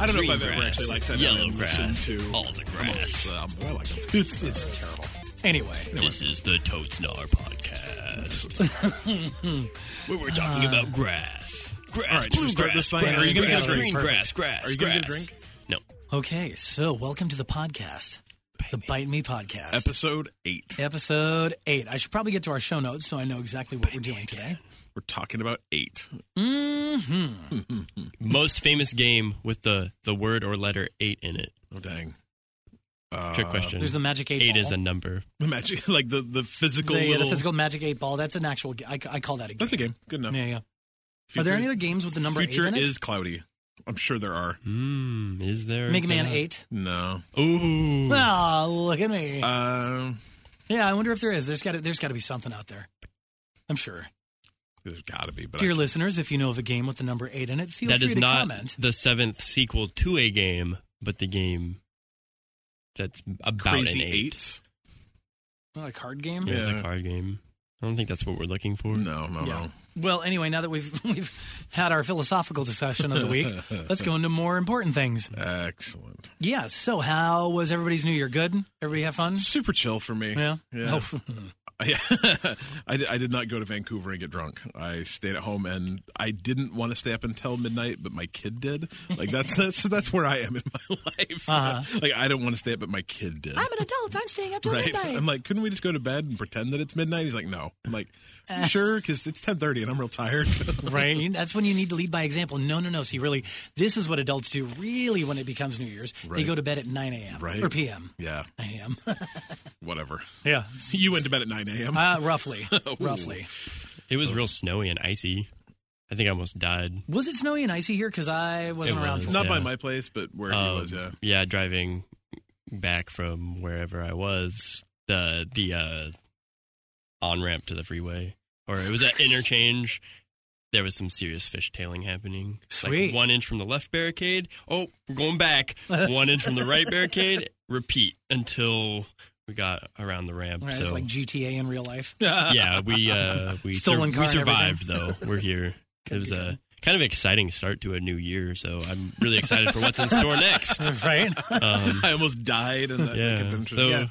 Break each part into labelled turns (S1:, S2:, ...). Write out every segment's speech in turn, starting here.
S1: I don't know if I've ever
S2: grass,
S1: actually, like, sat down
S2: yellow
S1: and
S2: grass,
S1: listened to
S2: all the grass.
S1: Um, I like them.
S3: It's it's terrible. Anyway,
S2: This is the Toadsnar podcast, where we're talking about grass, grass,
S1: All right, should we start
S2: bluegrass,
S1: this thing?
S2: grass,
S1: Are you gonna
S2: grass,
S1: get a drink?
S2: green
S3: Perfect.
S2: grass, grass.
S1: Are you gonna get a drink?
S2: No.
S3: okay. So welcome to the podcast, the Bite Me podcast,
S1: Episode eight.
S3: episode eight. I should probably get to our show notes so I know exactly what we're doing today.
S1: We're talking about eight.
S2: Most famous game with the the word or letter eight in it.
S1: Oh dang! Uh,
S2: Trick question.
S3: There's the magic eight.
S2: Eight
S3: ball.
S2: is a number.
S1: The magic, like the the physical.
S3: the,
S1: little,
S3: the physical magic eight ball. That's an actual. ga- I, I call that a game.
S1: That's a game. Good enough.
S3: Yeah, yeah.
S1: Future,
S3: Are there any other games with the number
S1: Future
S3: eight in it?
S1: is cloudy. I'm sure there are.
S2: Hmm. Is there?
S3: Mega Man
S2: there?
S3: eight.
S1: No.
S2: Ooh.
S3: Oh, look at me.
S1: Um,
S3: yeah, I wonder if there is. There's got there's got to be something out there. I'm sure.
S1: There's got to be, but
S3: Dear listeners, if you know of a game with the number eight in it, feel
S2: that
S3: free
S2: is
S3: to
S2: not
S3: comment.
S2: the seventh sequel to a game, but the game that's about
S1: crazy
S2: an eight.
S1: eights.
S3: Not a card game.
S2: Yeah, it's a card game. I don't think that's what we're looking for.
S1: No, no,
S3: Yeah.
S1: no.
S3: Well, anyway, now that we've we've had our philosophical discussion of the week, let's go into more important things.
S1: Excellent.
S3: Yeah. So, how was everybody's New Year? Good. Everybody have fun?
S1: Super chill for me.
S3: Yeah.
S1: Yeah.
S3: Oh,
S1: Yeah, hmm. I, did, I did not go to Vancouver and get drunk. I stayed at home, and I didn't want to stay up until midnight, but my kid did. Like that's that's that's where I am in my life.
S3: Uh-huh.
S1: Like I don't want to stay up, but my kid did.
S3: I'm an adult. I'm staying up till
S1: right?
S3: midnight.
S1: I'm like, couldn't we just go to bed and pretend that it's midnight? He's like, no. I'm like, sure, because it's 10:30 and I'm real tired.
S3: right. That's when you need to lead by example. No, no, no. See, really, this is what adults do. Really, when it becomes New Year's, they go to bed at 9 a.m.
S1: Right.
S3: or p.m.
S1: yeah,
S3: 9 a.m.
S1: whatever.
S3: yeah.
S1: You went to bed at 9 a.m.
S3: Uh, roughly. roughly.
S2: It was real snowy and icy. I think I almost died.
S3: Was it snowy and icy here? Because I wasn't
S2: It
S3: around for
S1: Not
S3: that.
S1: by my place, but where he
S2: Um,
S1: was. Yeah.
S2: yeah, driving back from wherever I was, the the uh, on ramp to the freeway, or it was at interchange. There was some serious fishtailing happening.
S3: Sweet.
S2: Like one inch from the left barricade. Oh, we're going back. one inch from the right barricade. Repeat until we got around the ramp.
S3: Right,
S2: so
S3: it's like GTA in real life.
S2: yeah, we uh, we sur-
S3: car
S2: we survived though. We're here. It was a kind of exciting start to a new year, so I'm really excited for what's in store next.
S3: right?
S2: Um,
S1: I almost died in that
S2: yeah,
S1: convention.
S2: so
S1: yeah.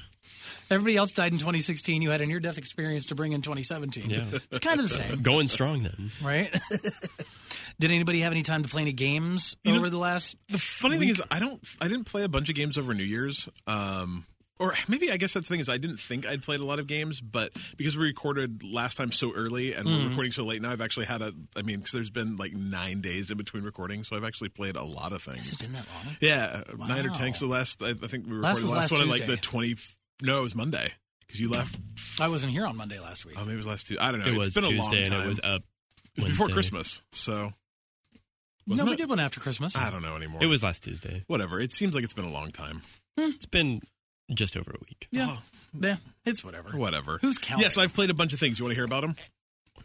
S3: Everybody else died in 2016. You had a near death experience to bring in 2017.
S2: Yeah.
S3: It's kind of the same,
S2: going strong then.
S3: right? Did anybody have any time to play any games
S1: You know-
S3: over the last?
S1: The funny thing is, I don't. I didn't play a bunch of games over New Year's. Um, or maybe I guess that's the thing is I didn't think I'd played a lot of games, but because we recorded last time so early and
S3: Mm-hmm.
S1: we're recording so late now, I've actually had a. I mean, because there's been like nine days in between recording, so I've actually played a lot of
S3: Has
S1: things.
S3: it been that long?
S1: Yeah, nine or
S3: Wow.
S1: ten. So last, I, I think we recorded
S3: was
S1: the last,
S3: last
S1: one on like
S3: Tuesday.
S1: the twenty. No, it was Monday because you left.
S3: I wasn't here on Monday last week.
S1: Oh, maybe it was last two. I don't know.
S2: It
S1: It's
S2: was
S1: been a long time.
S2: and it was up.
S1: It was before
S2: Wednesday.
S1: Christmas, so
S3: no,
S1: wasn't
S3: we
S1: it?
S3: did one after Christmas.
S1: I don't know anymore.
S2: It was last Tuesday.
S1: whatever. It seems like it's been a long time. Hmm.
S2: It's been just over a week.
S3: yeah, oh. yeah, it's whatever.
S1: Whatever.
S3: Who's counting?
S1: Yes, I've played a bunch of things. You want to hear about them?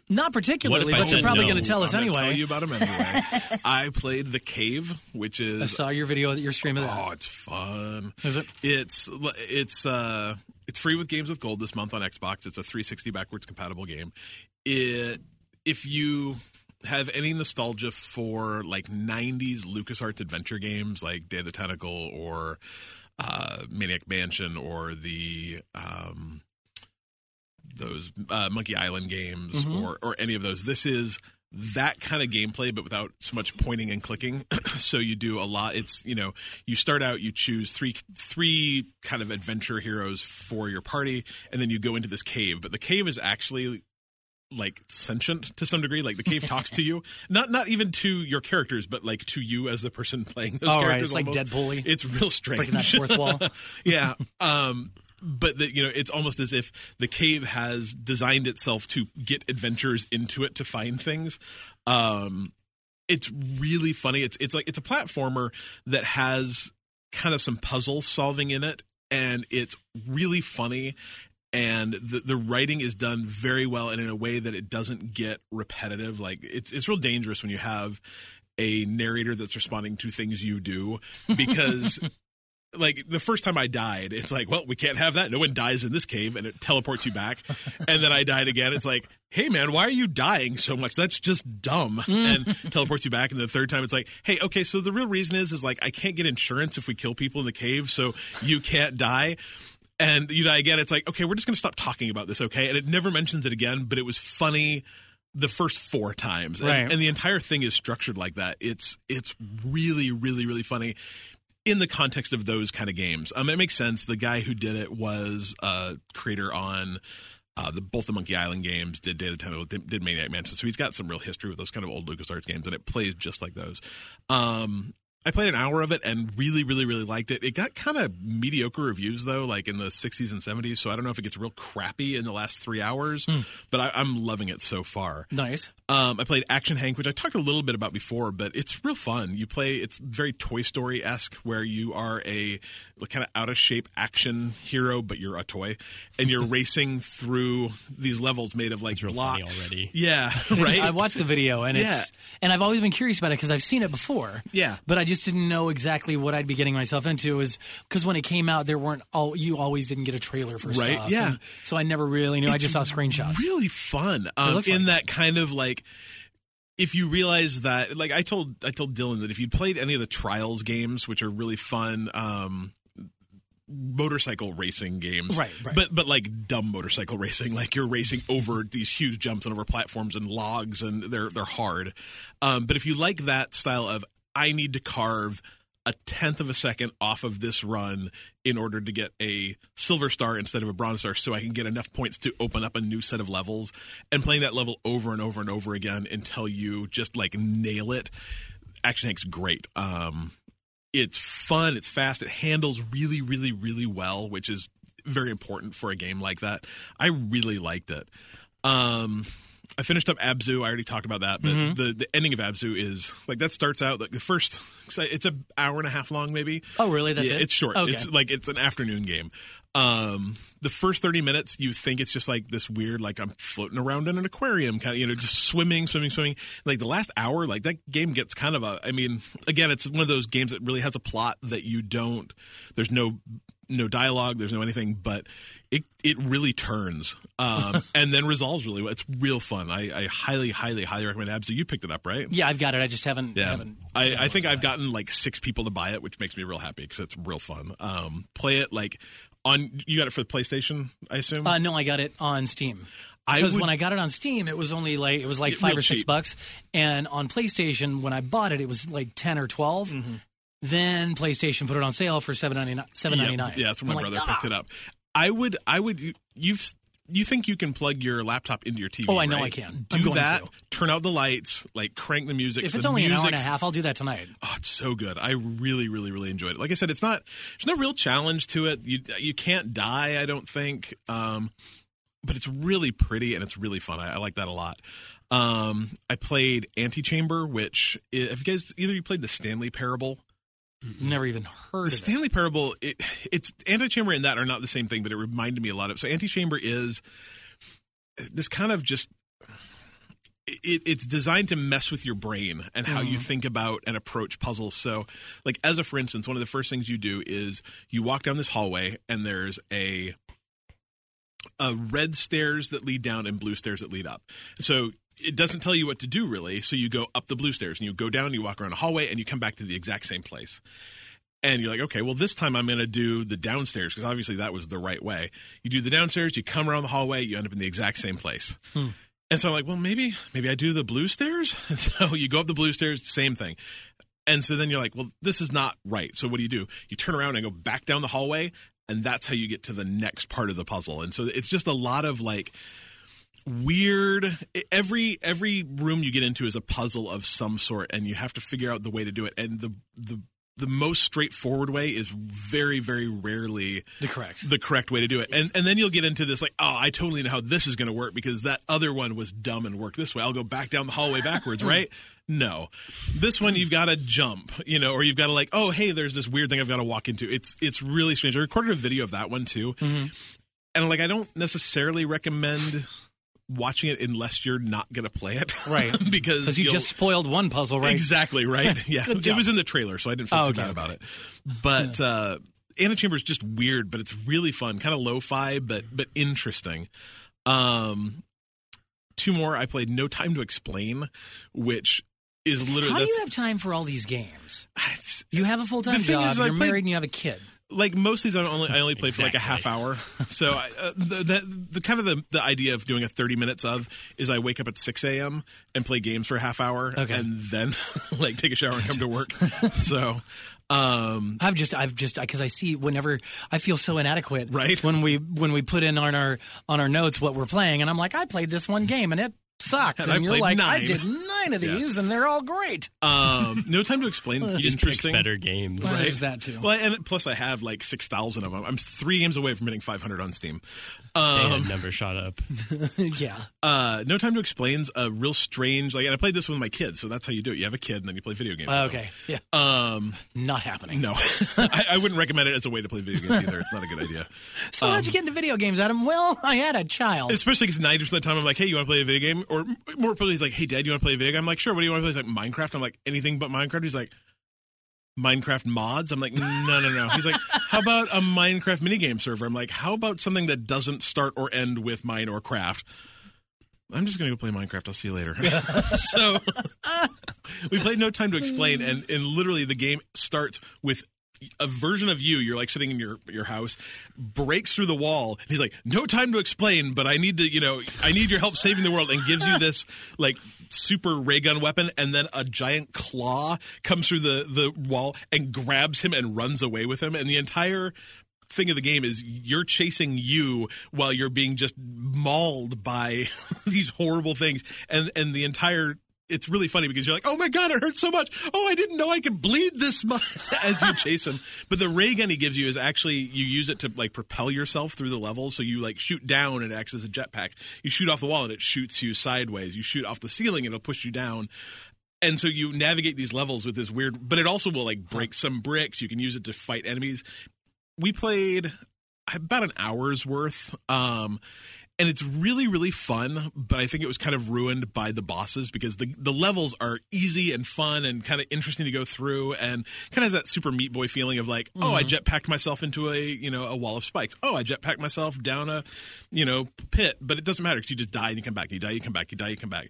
S3: Not particularly,
S2: What if I
S3: but you're probably
S2: no?
S3: going to tell us
S1: I'm
S3: anyway.
S1: Tell you about them anyway. I played the Cave, which is I
S3: saw your video that you're streaming.
S1: oh, it's fun.
S3: Is it?
S1: It's it's uh it's free with Games with Gold this month on Xbox. It's a 360 backwards compatible game. It if you have any nostalgia for like 90s LucasArts adventure games like Day of the Tentacle or uh, Maniac Mansion or the um, those uh, Monkey Island games or or any of those. This is that kind of gameplay, but without so much pointing and clicking. so you do a lot. It's you know you start out, you choose three three kind of adventure heroes for your party, and then you go into this cave. But the cave is actually like sentient to some degree. Like the cave talks to you, not not even to your characters, but like to you as the person playing those
S3: Oh, right.
S1: characters.
S3: It's like
S1: almost.
S3: Deadpool-y.
S1: It's real strange.
S3: Breaking that fourth wall.
S1: yeah. Um, but the, you know, it's almost as if the cave has designed itself to get adventurers into it to find things. Um, it's really funny. It's it's like it's a platformer that has kind of some puzzle solving in it, and it's really funny. And the the writing is done very well, and in a way that it doesn't get repetitive. Like it's it's real dangerous when you have a narrator that's responding to things you do because like the first time I died, it's like, well, we can't have that. No one dies in this cave, and it teleports you back. and then I died again. It's like, hey man, why are you dying so much? That's just dumb. Mm. and teleports you back. And the third time, it's like, hey, okay, so the real reason is, is like I can't get insurance if we kill people in the cave, so you can't die. And you die again. It's like, okay, we're just going to stop talking about this, okay? And it never mentions it again, but it was funny the first four times, and,
S3: Right.
S1: and the entire thing is structured like that. It's it's really, really, really funny in the context of those kind of games. Um, it makes sense. The guy who did it was a creator on uh, the both the Monkey Island games, did Day of the Tentacle, did, did Maniac Mansion, so he's got some real history with those kind of old LucasArts games, and it plays just like those. Um, I played an hour of it and really, really, really liked it. It got kind of mediocre reviews though, like in the 60s and 70s. So I don't know if it gets real crappy in the last three hours, but I, I'm loving it so far.
S3: Nice.
S1: Um, I played Action Hank, which I talked a little bit about before, but it's real fun. You play, it's very Toy Story esque, where you are a kind of out of shape action hero, but you're a toy, and you're racing through these levels made of like
S2: real
S1: blocks.
S2: already.
S1: Yeah, right.
S3: I watched the video and
S1: Yeah.
S3: it's and I've always been curious about it because I've seen it before.
S1: Yeah.
S3: but I just didn't know exactly what I'd be getting myself into. Is because when it came out, there weren't all you always didn't get a trailer for
S1: Right,
S3: stuff.
S1: yeah.
S3: And so I never really knew. I just saw screenshots.
S1: Really fun. Um, in
S3: like
S1: that kind of like. If you realize that, like I told, I told Dylan that if you'd played any of the Trials games, which are really fun, um, motorcycle racing games,
S3: Right, right.
S1: But but like dumb motorcycle racing, like you're racing over these huge jumps and over platforms and logs, and they're they're hard. Um, but if you like that style of, I need to carve a tenth of a second off of this run in order to get a silver star instead of a bronze star so I can get enough points to open up a new set of levels and playing that level over and over and over again until you just like nail it. Action Hank's great. Um, it's fun, it's fast, it handles really, really, really well, which is very important for a game like that. I really liked it. Um, I finished up Abzu. I already talked about that, but the, the ending of Abzu is like that starts out like the first. It's an hour and a half long, maybe.
S3: Oh, really? That's
S1: yeah,
S3: it?
S1: It's short.
S3: Okay.
S1: It's like it's an afternoon game. Um, the first thirty minutes, you think it's just like this weird, like I'm floating around in an aquarium, kind of, you know, just swimming, swimming, swimming. Like the last hour, like that game gets kind of a. I mean, again, it's one of those games that really has a plot that you don't. There's no no dialogue. There's no anything, but it it really turns um, and then resolves really well. It's real fun. I, I highly, highly, highly recommend Abzu. You picked it up, right?
S3: Yeah, I've got it. I just haven't.
S1: Yeah,
S3: haven't
S1: I, I think I've gotten like six people to buy it, which makes me real happy because it's real fun. Um, play it like on. You got it for the PlayStation, I assume.
S3: Uh, no, I got it on Steam.
S1: I
S3: Because when I got it on Steam, it was only like it was like five or six
S1: cheap.
S3: bucks, and on PlayStation, when I bought it, it was like ten or 12
S1: Mm-hmm.
S3: Then PlayStation put it on sale for seven ninety nine. Seven ninety nine.
S1: Yeah, that's when my brother picked it up. I would, I would. You've, you think you can plug your laptop into your TV?
S3: Oh, I know
S1: right?
S3: I can.
S1: Do that.
S3: to.
S1: Turn out the lights. Like crank the music.
S3: If
S1: so
S3: it's
S1: the
S3: only an hour and a half, I'll do that tonight.
S1: Oh, it's so good. I really, really, really enjoyed it. Like I said, it's not. There's no real challenge to it. You you can't die. I don't think. Um, but it's really pretty and it's really fun. I, I like that a lot. Um, I played Antichamber, which if you guys either you played the Stanley Parable? Mm-hmm.
S3: Never even heard
S1: The
S3: of it.
S1: Stanley Parable, it, it's Antichamber and that are not the same thing, but it reminded me a lot of. So Antichamber is this kind of just. It, it's designed to mess with your brain and how you mm-hmm. think about and approach puzzles. So, like as a for instance, one of the first things you do is you walk down this hallway and there's a a red stairs that lead down and blue stairs that lead up. So it doesn't tell you what to do really. So you go up the blue stairs and you go down, you walk around a hallway, and you come back to the exact same place. And you're like, okay, well, this time I'm going to do the downstairs because obviously that was the right way. You do the downstairs, you come around the hallway, you end up in the exact same place. Hmm. And so I'm like, well, maybe maybe I do the blue stairs. And so you go up the blue stairs, same thing. And so then you're like, well, this is not right. So what do you do? You turn around and go back down the hallway, and that's how you get to the next part of the puzzle. And so it's just a lot of like weird. Every every room you get into is a puzzle of some sort and you have to figure out the way to do it. And the the the most straightforward way is very very rarely
S3: The correct.
S1: the correct way to do it. And and then you'll get into this like oh i totally know how this is going to work because that other one was dumb and worked this way. I'll go back down the hallway backwards right? No. This one you've got to jump you know or you've got to like oh hey there's this weird thing i've got to walk into. It's it's really strange. I recorded a video of that one too. Mm-hmm. And like i don't necessarily recommend watching it unless you're not going to play it
S3: Right.
S1: because
S3: Because you just spoiled one puzzle, right?
S1: Exactly right. Yeah,
S3: Good
S1: it was in the trailer, so I didn't feel
S3: Oh,
S1: too
S3: okay,
S1: bad about it. But uh, Antichamber is just weird, but it's really fun, kind of lo-fi, but but interesting. Um, two more. I played No Time to Explain, which is literally
S3: How do you have time for all these games? You have a full time job,
S1: is,
S3: you're
S1: played-
S3: married, and you have a kid.
S1: Like most of these I only I only played for like a half hour. So I, uh, the, the the kind of the the idea of doing a thirty minutes of is I wake up at six a.m. and play games for a half hour,
S3: Okay.
S1: and then like take a shower and come to work. so. Um,
S3: I've just, I've just, because I see whenever I feel so inadequate,
S1: Right.
S3: When we when we put in on our on our notes what we're playing, and I'm like, I played this one game and it sucked,
S1: And
S3: and,
S1: I
S3: you're
S1: played
S3: like, I did nine of
S1: Yeah.
S3: these, and they're all great.
S1: um, no time to explain. is
S2: He just
S1: interesting.
S2: better games.
S1: Right.
S3: There's that too.
S1: Well, and plus I have like six thousand of them. I'm three games away from hitting 500 on Steam.
S2: Dan
S1: Um,
S2: number shot up.
S3: yeah,
S1: uh, no time to explain's a real strange. Like, and I played this with my kids, so that's how you do it. You have a kid, and then you play video games. with them.
S3: okay, yeah,
S1: Um,
S3: not happening.
S1: no, I, I wouldn't recommend it as a way to play video games either. It's not a good idea.
S3: So how'd you get into video games, Adam? Well, I had a child.
S1: Especially because ninety percent of the time I'm like, "Hey, you want to play a video game?" Or more probably he's like, "Hey, Dad, you want to play a video game?" I'm like, "Sure." What do you want to play? He's like, "Minecraft." I'm like, "Anything but Minecraft." He's like, "Minecraft mods." I'm like, "No, no, no." He's like, "How about a Minecraft minigame server?" I'm like, "How about something that doesn't start or end with mine or craft?" I'm just gonna go play Minecraft. I'll see you later. so we played No Time to Explain, and and literally the game starts with a version of you. You're like sitting in your your house, breaks through the wall. He's like, "No time to explain, but I need to, you know, I need your help saving the world," and gives you this like super ray gun weapon, and then a giant claw comes through the the wall and grabs him and runs away with him, and the entire thing of the game is you're chasing you while you're being just mauled by these horrible things and and the entire it's really funny because you're like, oh my god, it hurts so much. Oh, I didn't know I could bleed this much as you chase him. But the ray gun he gives you is actually you use it to like propel yourself through the levels. So you like shoot down and it acts as a jetpack. You shoot off the wall and it shoots you sideways. You shoot off the ceiling and it'll push you down. And so you navigate these levels with this weird, but it also will like break some bricks. You can use it to fight enemies we played about an hour's worth um and it's really really fun but i think it was kind of ruined by the bosses because the the levels are easy and fun and kind of interesting to go through and kind of has that super meat boy feeling of like oh i jetpacked myself into a you know a wall of spikes. Oh i jetpacked myself down a you know pit but it doesn't matter because you just die and you come back you die you come back you die you come back.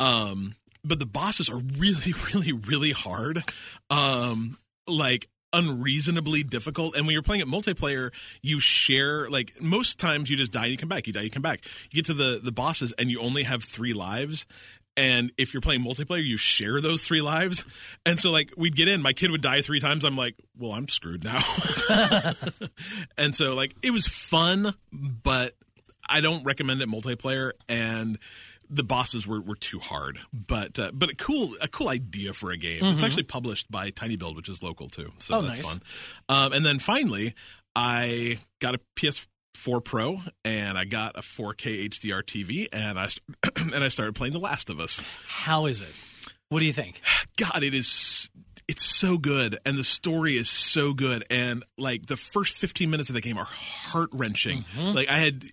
S1: Um but the bosses are really really really hard. Um like unreasonably difficult. And when you're playing it multiplayer you share like most times you just die and you come back you die you come back. You get to the the bosses and you only have three lives. And if you're playing multiplayer you share those three lives. And so like we'd get in my kid would die three times. I'm like well i'm screwed now. And so like it was fun but i don't recommend it multiplayer. And the bosses were, were too hard, but uh, but a cool a cool idea for a game. It's actually published by tinyBuild, which is local too, so
S3: Oh,
S1: that's
S3: nice.
S1: fun. Um, and then finally, I got a PS4 Pro and I got a 4K HDR TV, and I and I started playing The Last of Us.
S3: How is it? What do you think?
S1: God, it is it's so good, and the story is so good, and like the first 15 minutes of the game are heart wrenching. Like I had.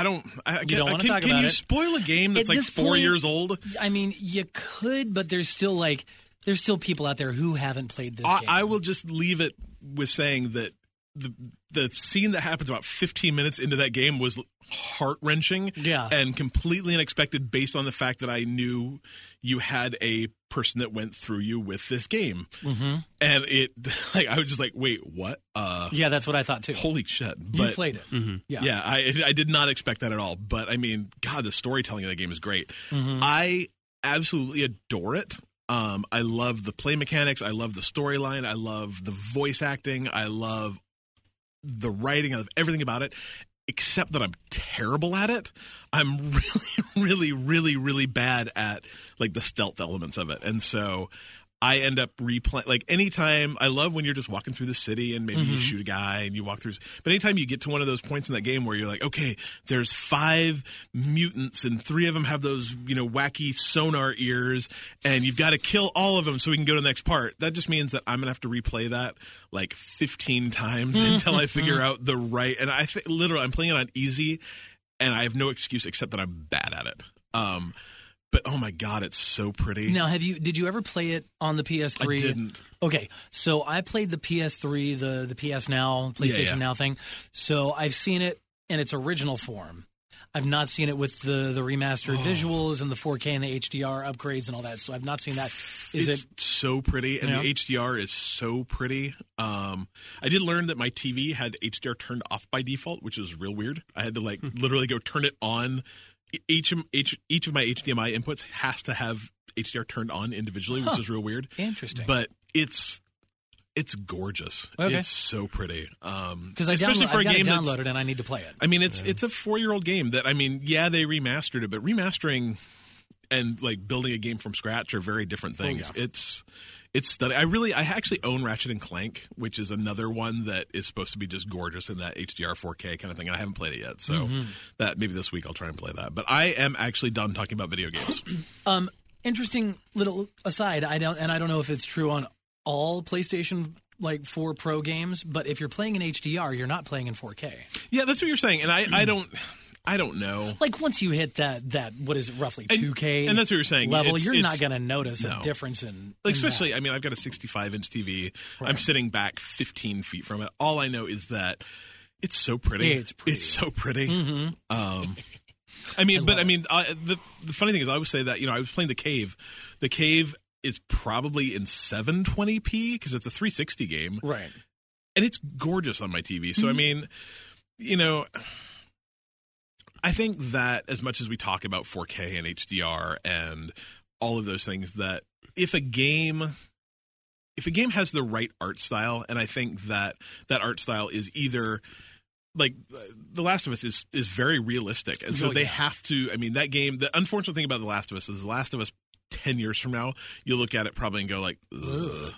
S1: I don't. I,
S3: Mm-hmm. don't
S1: can,
S3: wanna
S1: can,
S3: talk
S1: can
S3: about
S1: you
S3: it.
S1: spoil a game that's
S3: At
S1: like four
S3: point-
S1: years old?
S3: I mean, you could, but there's still like there's still people out there who haven't played this
S1: I,
S3: game.
S1: I will just leave it with saying that the the scene that happens about 15 minutes into that game was heart wrenching
S3: Yeah.
S1: and completely unexpected based on the fact that I knew you had a person that went through you with this game
S3: Mm-hmm.
S1: and it like I was just like wait what uh
S3: Yeah, that's what I thought too.
S1: holy shit
S3: you
S1: but
S3: played it. Yeah.
S1: yeah, I I did not expect that at all. But I mean, God, the storytelling of the game is great.
S3: Mm-hmm.
S1: I absolutely adore it. Um, I love the play mechanics. I love the storyline. I love the voice acting. I love the writing. I love everything about it. Except that I'm terrible at it. I'm really, really, really, really bad at like the stealth elements of it, and so I end up replaying. Like anytime, I love when you're just walking through the city and maybe you mm-hmm. shoot a guy and you walk through. But anytime you get to one of those points in that game where you're like, okay, there's five mutants and three of them have those you know wacky sonar ears, and you've got to kill all of them so we can go to the next part. That just means that I'm gonna have to replay that like 15 times mm-hmm. until I figure mm-hmm. out the right. And I think literally, I'm playing it on easy, and I have no excuse except that I'm bad at it. Um, but oh my god, it's so pretty.
S3: Now, have you? Did you ever play it on the PS3?
S1: I didn't.
S3: Okay, so I played the PS3, the the PS Now, PlayStation
S1: yeah.
S3: Now thing. So I've seen it in its original form. I've not seen it with the the remastered visuals and the 4K and the HDR upgrades and all that. So I've not seen that. Is
S1: it's
S3: it?
S1: so pretty and
S3: Yeah.
S1: the HDR is so pretty. Um, I did learn that my TV had HDR turned off by default, which is real weird. I had to like literally go turn it on. Each of- each each of my HDMI inputs has to have HDR turned on individually, which is real weird.
S3: Interesting.
S1: But it's it's gorgeous.
S3: Okay.
S1: It's so pretty. Um,
S3: Because I
S1: especially
S3: download,
S1: for a
S3: I've
S1: game
S3: downloaded and I need to play it.
S1: I mean, it's it's a four year old game that I mean, yeah, they remastered it, but remastering and like building a game from scratch are very different things. It's it's stunning. I really, I actually own Ratchet and Clank, which is another one that is supposed to be just gorgeous in that HDR 4K kind of thing. And I haven't played it yet, so that maybe this week I'll try and play that. But I am actually done talking about video games.
S3: Um, interesting little aside. I don't, and I don't know if it's true on all PlayStation like 4 Pro games, but if you're playing in HDR, you're not playing in 4K.
S1: yeah, that's what you're saying, and I, I don't, I don't know.
S3: Like once you hit that that what is it roughly 2K
S1: and that's what you're saying.
S3: level,
S1: It's-
S3: you're
S1: it's-
S3: not going to notice
S1: no.
S3: a difference in
S1: like
S3: in that.
S1: especially i mean i've got a 65 inch tv i'm sitting back 15 feet from it all i know is that it's so pretty
S3: It's pretty.
S1: It's so pretty um i mean but i mean uh, the the funny thing is i always say that you know i was playing the cave the cave is probably in 720p because it's a 360 game
S3: right.
S1: and it's gorgeous on my TV. So I
S3: Mm-hmm.
S1: mean, you know, I think that as much as we talk about 4K and HDR and all of those things, that if a game if a game has the right art style, and I think that that art style is either like The Last of Us is is very realistic, and oh, so
S3: Oh,
S1: they have to. I mean, that game. The unfortunate thing about The Last of Us is The Last of Us. 10 years from now you'll look at it probably and go like Ugh.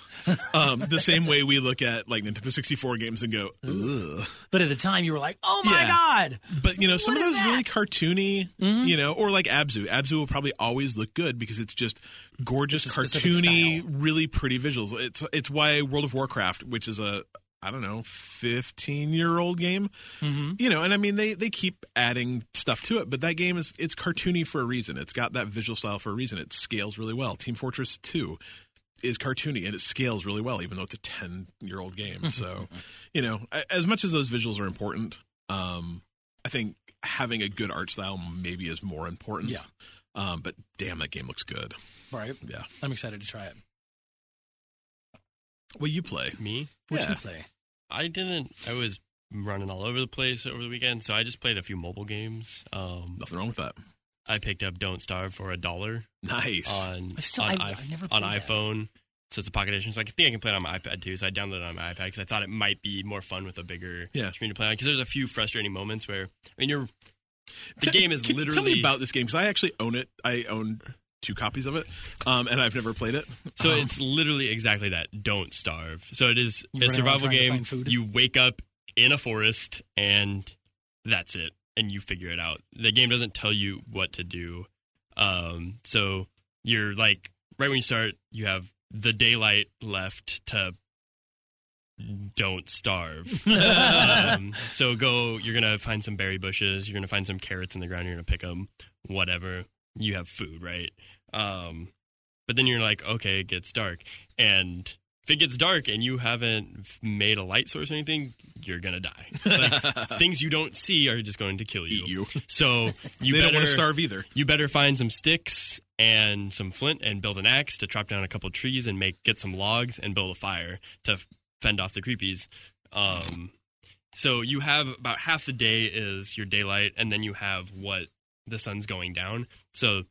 S1: um, the same way we look at like nintendo 64 games and go Ugh.
S3: But at the time, you were like, "Oh my
S1: Yeah.
S3: god!"
S1: but you know some of those really cartoony
S3: Mm-hmm.
S1: you know or like abzu abzu will probably always look good because it's just gorgeous
S3: It's
S1: cartoony really pretty visuals it's it's why world of warcraft which is a I don't know, 15 year old game.
S3: Mm-hmm.
S1: You know, and I mean, they, they keep adding stuff to it, but that game is, it's cartoony for a reason. It's got that visual style for a reason. It scales really well. Team Fortress 2 is cartoony and it scales really well, even though it's a 10 year old game. So, you know, as much as those visuals are important, um, I think having a good art style maybe is more important.
S3: Yeah.
S1: Um, but damn, that game looks good.
S3: Right.
S1: Yeah.
S3: I'm excited to try it.
S1: Well, you play.
S2: Me?
S3: What
S1: Yeah.
S3: you play?
S2: I didn't. I was running all over the place over the weekend, so I just played a few mobile games. Um,
S1: Nothing wrong with that.
S2: I picked up Don't Starve for a dollar
S1: Nice.
S2: on
S3: I've still-
S2: on,
S3: I've- I've never
S2: on
S3: played that.
S2: iPhone. So it's a pocket edition. So I think I can play it on my iPad too. So I downloaded it on my iPad because I thought it might be more fun with a bigger
S1: Yeah.
S2: screen to play on. Because there's a few frustrating moments where I mean you're the
S1: T-
S2: game is
S1: can-
S2: literally
S1: Tell me about this game because I actually own it. I own two copies of it, um, and I've never played it.
S2: So
S1: Um,
S2: it's literally exactly that. Don't starve. So it is a survival game.
S3: food?
S2: You wake up in a forest and that's it. And you figure it out. The game doesn't tell you what to do. Um, so you're like right when you start, you have the daylight left to don't starve. um, so go. You're gonna find some berry bushes. You're gonna find some carrots in the ground. You're gonna pick them. Whatever. You have food, right? Um, but then you're like, okay, it gets dark, and if it gets dark and you haven't made a light source or anything, you're gonna die. Like, things you don't see are just going to kill you.
S1: Eat you.
S2: So you better
S1: don't want to starve either.
S2: you better find some sticks and some flint and build an axe to chop down a couple trees and make get some logs and build a fire to fend off the creepies. Um, so you have about half the day is your daylight, and then you have what the sun's going down. So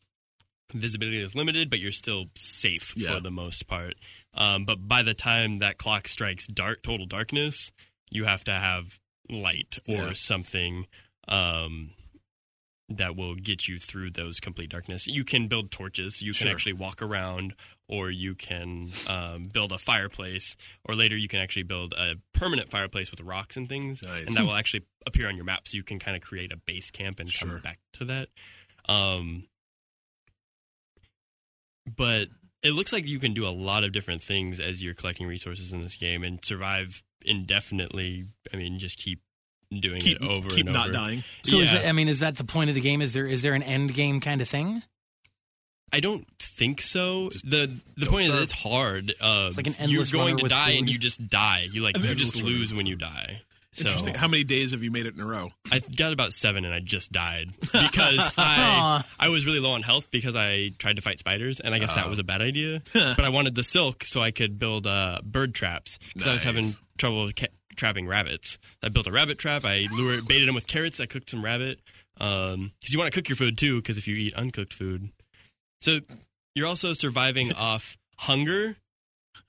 S2: visibility is limited, but you're still safe
S1: Yeah.
S2: for the most part. Um, but by the time that clock strikes dark, total darkness, you have to have light or
S1: Yeah.
S2: something um, that will get you through those complete darkness. You can build torches. You can actually walk around, or you can um, build a fireplace, or later you can actually build a permanent fireplace with rocks and things,
S1: Nice.
S2: and that will actually appear on your map. So you can kind of create a base camp and
S1: Sure.
S2: come back to that. Um, but it looks like you can do a lot of different things as you're collecting resources in this game and survive indefinitely. I mean, just keep doing
S1: Keep
S2: it over
S1: keep
S2: and
S1: not
S2: over.
S1: dying.
S3: So is
S2: Yeah.
S3: it, I mean, is that the point of the game? Is there is there an end game kind of thing?
S2: I don't think so.
S1: Just
S2: the The
S1: don't
S2: point is,
S1: starve.
S2: it's hard. Um,
S3: like an endless
S2: you're
S3: going
S2: to
S3: with
S2: die, and you just die. You like you just lose
S1: with
S2: when you die. So
S1: Interesting. How many days have you made it in a row?
S2: I got about seven, and I just died because I I was really low on health because I tried to fight spiders, and I guess
S1: Oh.
S2: that was a bad idea. but I wanted the silk so I could build uh, bird traps because I was having trouble ca- trapping rabbits. I built a rabbit trap. I lured, baited them with carrots. I cooked some rabbit because you want to cook your food too. Because if you eat uncooked food, so you're also surviving off hunger,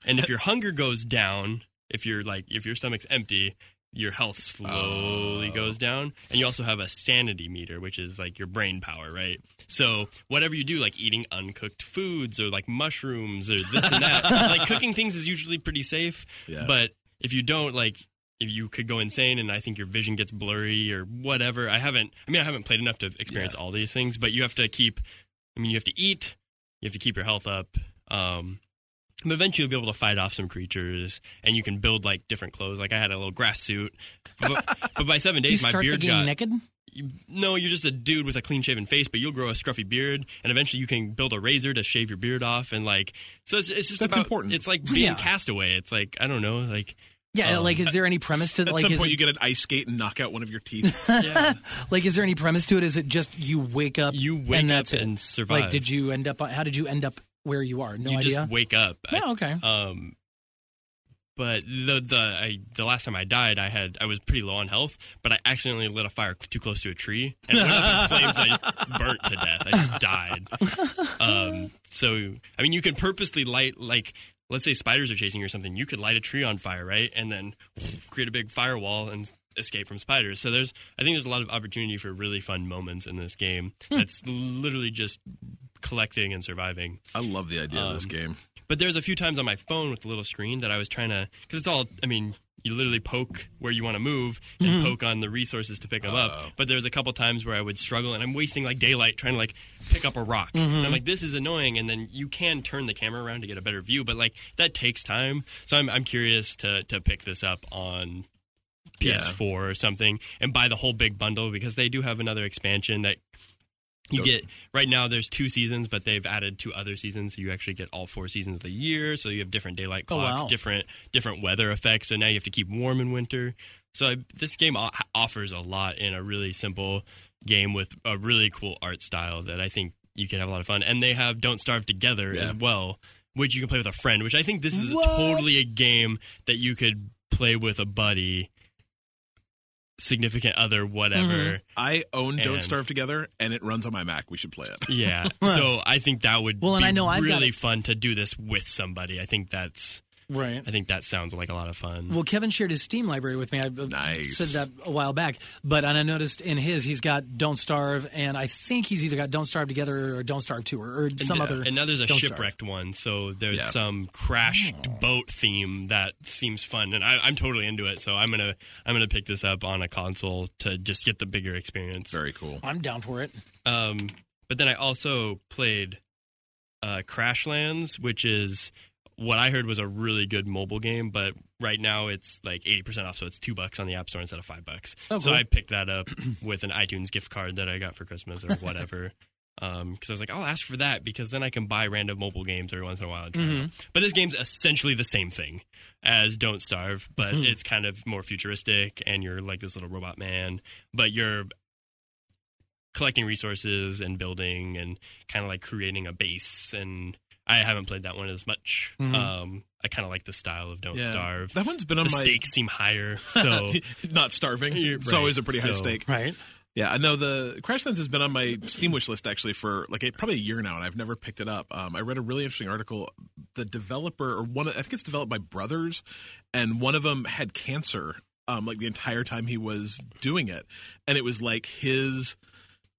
S2: and if your hunger goes down, if you're like if your stomach's empty, your health slowly
S1: Oh.
S2: goes down, and you also have a sanity meter, which is like your brain power, right? So whatever you do, like eating uncooked foods or like mushrooms or this and that, like cooking things is usually pretty safe,
S1: Yeah.
S2: but if you don't like. If you could go insane and I think your vision gets blurry or whatever. I haven't I mean I haven't played enough to experience
S1: Yeah.
S2: all these things, but you have to keep I mean you have to eat, you have to keep your health up. Um but eventually you'll be able to fight off some creatures and you can build like different clothes. Like I had a little grass suit. But, but by seven days my beard got
S3: naked?
S2: you- no, you're just a dude with a clean shaven face, but you'll grow a scruffy beard, and eventually you can build a razor to shave your beard off, and like, so it's, it's just
S1: That's
S2: about,
S1: important.
S2: It's like being
S3: Yeah.
S2: castaway. It's like I don't know, like
S3: Yeah,
S2: Um,
S3: like is there any premise to
S1: At
S3: like
S1: some point,
S3: it-
S1: you get an ice skate and knock out one of your teeth.
S2: yeah,
S3: like is there any premise to it? Is it just you wake up
S2: you wake
S3: and
S2: up
S3: that's it?
S2: and survive.
S3: Like did you end up how did you end up where you are? No
S2: you
S3: idea.
S2: just wake up. I-
S3: oh, okay.
S2: Um, but the the I, the last time I died, I had I was pretty low on health, but I accidentally lit a fire too close to a tree, and it went up in flames. I just burnt to death. I just died. Um, so I mean, you can purposely light like. Let's say spiders are chasing you or something. You could light a tree on fire, right, and then create a big firewall and escape from spiders. So there's, I think there's a lot of opportunity for really fun moments in this game. That's literally just collecting and surviving.
S1: I love the idea of this
S2: Um,
S1: game.
S2: But there's a few times on my phone with the little screen that I was trying to, because it's all, I mean, you literally poke where you want to move and mm-hmm. poke on the resources to pick them up. Oh. But there's a couple times where I would struggle and I'm wasting like daylight trying to like pick up a rock. And I'm mm-hmm. like, this is annoying. And then you can turn the camera around to get a better view, but like that takes time. So I'm, I'm curious to, to pick this up on PS4 or something and buy the whole big bundle because they do have another expansion that you get right now there's two seasons but they've added two other seasons so you actually get all four seasons of the year so you have different daylight
S3: Oh,
S2: clocks
S3: wow.
S2: different different weather effects so now you have to keep warm in winter so I, this game o- offers a lot in a really simple game with a really cool art style that I think you can have a lot of fun and they have don't starve together
S1: Yeah.
S2: as well which you can play with a friend which I think this is
S3: What?
S2: totally a game that you could play with a buddy significant other whatever
S3: Mm-hmm.
S1: I own Don't
S2: and-
S1: Starve Together, and it runs on my Mac. We should play it.
S2: Yeah. so I think that would
S3: Well, and I know I've got
S2: really fun to do this with somebody. I think that's
S3: right.
S2: I think that sounds like a lot of fun.
S3: Well, Kevin shared his Steam library with me. I uh,
S1: Nice.
S3: said that a while back, but and I noticed in his he's got Don't Starve, and I think he's either got Don't Starve Together or Don't Starve Two, or, or some
S2: and, uh,
S3: other.
S2: and now there's a
S3: Don't Starve.
S2: shipwrecked one, so there's
S1: Yeah.
S2: some crashed
S3: Oh.
S2: boat theme that seems fun, and I, I'm totally into it. So I'm gonna I'm gonna pick this up on a console to just get the bigger experience.
S1: Very cool.
S3: I'm down for it.
S2: Um, but then I also played uh, Crashlands, which is what I heard was a really good mobile game, but right now it's like 80% off, so it's two bucks on the App Store instead of five bucks.
S3: Oh,
S2: So
S3: cool.
S2: I picked that up with an iTunes gift card that I got for Christmas or whatever. Um, because I was like, I'll ask for that because then I can buy random mobile games every once in a while. And try mm-hmm. them out. But this game's essentially the same thing as Don't Starve, but hmm. it's kind of more futuristic, and you're like this little robot man, but you're collecting resources and building and kind of like creating a base. And I haven't played that one as much. Um, I kind of like the style of Don't
S1: Yeah.
S2: Starve.
S1: That one's been on
S2: the
S1: my
S2: stakes seem higher, so
S1: not starving. It's
S2: Right.
S1: always a pretty high
S2: So-
S1: stake.
S3: Right.
S1: Yeah, I know the Crashlands has been on my Steam wish list actually for like a, probably a year now, and I've never picked it up. Um, I read a really interesting article. The developer, or one, I think it's developed by brothers, and one of them had cancer, um, like the entire time he was doing it, and it was like his.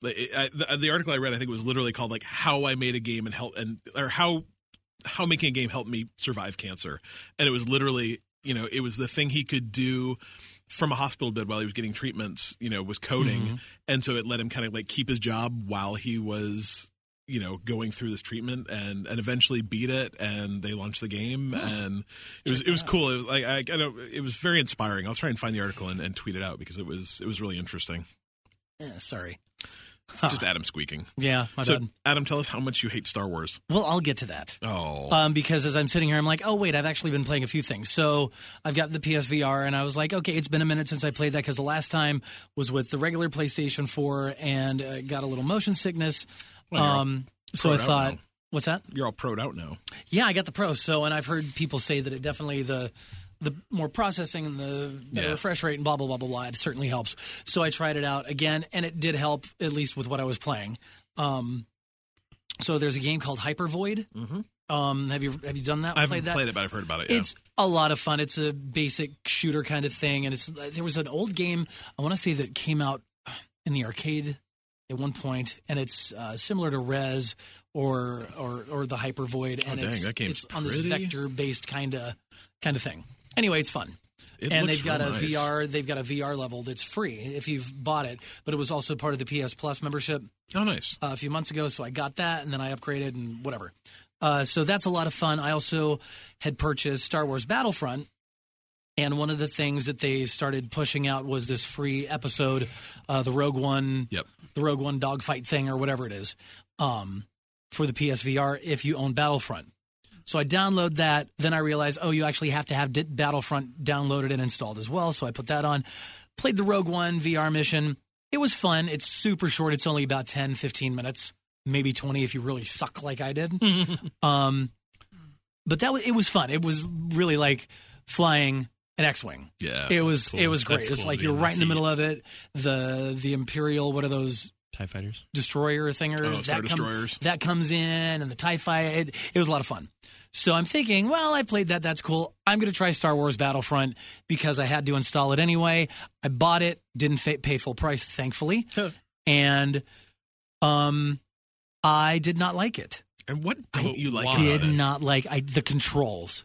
S1: I, the, the article I read, I think, it was literally called like "How I Made a Game and Help," and or how how making a game helped me survive cancer, and it was literally, you know, it was the thing he could do from a hospital bed while he was getting treatments, you know, was coding. And so it let him kind of like keep his job while he was, you know, going through this treatment and, and eventually beat it. And they launched the game and it was, it was cool. It was like, I, I don't, it was very inspiring. I'll try and find the article and, and tweet it out because it was, it was really interesting.
S3: Eh, sorry.
S1: It's just Adam squeaking.
S3: Yeah, my
S1: so
S3: bad.
S1: Adam, tell us how much you hate Star Wars.
S3: Well, I'll get to that.
S1: Oh,
S3: Um, because as I'm sitting here, I'm like, oh wait, I've actually been playing a few things. So I've got the PSVR, and I was like, okay, it's been a minute since I played that because the last time was with the regular PlayStation 4, and uh, got a little motion sickness.
S1: Well,
S3: um, so I thought,
S1: now.
S3: what's that?
S1: you're all proed out now.
S3: Yeah, I got the Pro. So, and I've heard people say that it definitely the the more processing and the better
S1: Yeah.
S3: refresh rate and blah blah blah blah blah. It certainly helps. So I tried it out again, and it did help at least with what I was playing. Um, so there's a game called Hyper Void. Mm-hmm. Um, have you have you done that?
S1: I haven't
S3: played that?
S1: played it, but I've heard about it. Yeah.
S3: It's a lot of fun. It's a basic shooter kind of thing, and it's there was an old game I want to say that came out in the arcade at one point, and it's uh, similar to Rez or or or the Hyper Void, and
S1: Oh, dang,
S3: it's
S1: that game's
S3: it's on this vector based kind of kind of thing. Anyway, it's fun.
S1: It
S3: and they've got a
S1: nice.
S3: VR. They've got a VR level that's free if you've bought it, but it was also part of the PS Plus membership
S1: oh, nice.
S3: uh, a few months ago, so I got that, and then I upgraded and whatever. Uh, so that's a lot of fun. I also had purchased Star Wars Battlefront, and one of the things that they started pushing out was this free episode, uh, the Rogue One,
S1: Yep.
S3: the Rogue One dogfight thing or whatever it is, um, for the PSVR if you own Battlefront. So I download that. Then I realize, oh, you actually have to have D- Battlefront downloaded and installed as well. So I put that on. Played the Rogue One VR mission. It was fun. It's super short. It's only about 10, 15 minutes, maybe 20 if you really suck like I did. um, but that was it was fun. It was really like flying an X-wing.
S1: Yeah.
S3: It was
S2: cool.
S3: it was great.
S2: That's
S3: it's
S2: cool
S3: like you're right in the middle of it. The the Imperial, what are those
S2: TIE fighters.
S3: destroyer thingers?
S1: Oh, Star
S3: that come-
S1: Destroyers.
S3: that comes in and the TIE fighter. It, it was a lot of fun. So I'm thinking, well, I played that. That's cool. I'm going to try Star Wars Battlefront because I had to install it anyway. I bought it, didn't fa- pay full price, thankfully, and um, I did not like it.
S1: And what don't you like?
S3: Did
S1: about it?
S3: not like I, the controls.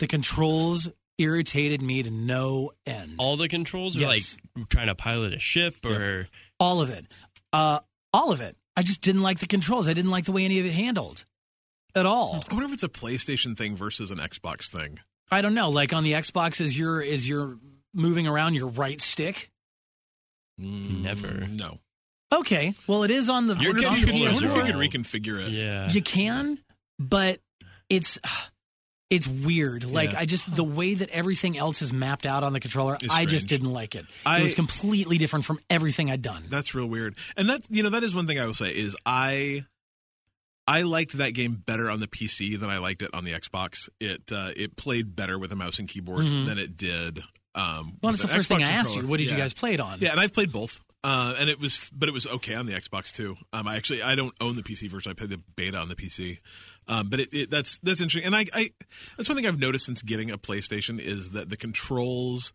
S3: The controls irritated me to no end.
S2: All the controls are
S3: Yes.
S2: like trying to pilot a ship or
S3: all of it. Uh, all of it. I just didn't like the controls. I didn't like the way any of it handled at all.
S1: I wonder if it's a PlayStation thing versus an Xbox thing.
S3: I don't know. Like on the Xbox, is your is your moving around your right stick?
S2: Never.
S1: Mm, No.
S3: Okay. Well, it is on the.
S2: Your
S3: it's
S1: You
S3: the
S1: could, I wonder if you
S3: PS4.
S1: could reconfigure it.
S2: yeah.
S3: You can, but it's it's weird. Like
S1: Yeah.
S3: I just the way that everything else is mapped out on the controller, I just didn't like it.
S1: I-
S3: it was completely different from everything I'd done.
S1: That's real weird. And that you know that is one thing I will say is I I liked that game better on the PC than I liked it on the Xbox. It uh, it played better with a mouse and keyboard than it did. Um,
S3: well,
S1: with
S3: it's the first thing
S1: Xbox
S3: I asked you. What did you guys play it on?
S1: Yeah, and I've played both. Uh, and it was, but it was okay on the Xbox too. Um, I actually I don't own the PC version. I played the beta on the PC. Um, but it, it, that's that's interesting. And I, I that's one thing I've noticed since getting a PlayStation is that the controls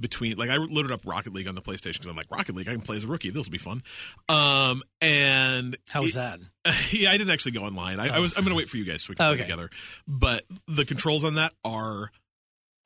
S1: between like I loaded up Rocket League on the PlayStation because I'm like Rocket League I can play as a rookie. This will be fun. Um, and
S3: How was
S1: it-
S3: that?
S1: yeah, I didn't actually go online. I, I was. I'm going to wait for you guys so we can
S3: Okay.
S1: play together. But the controls on that are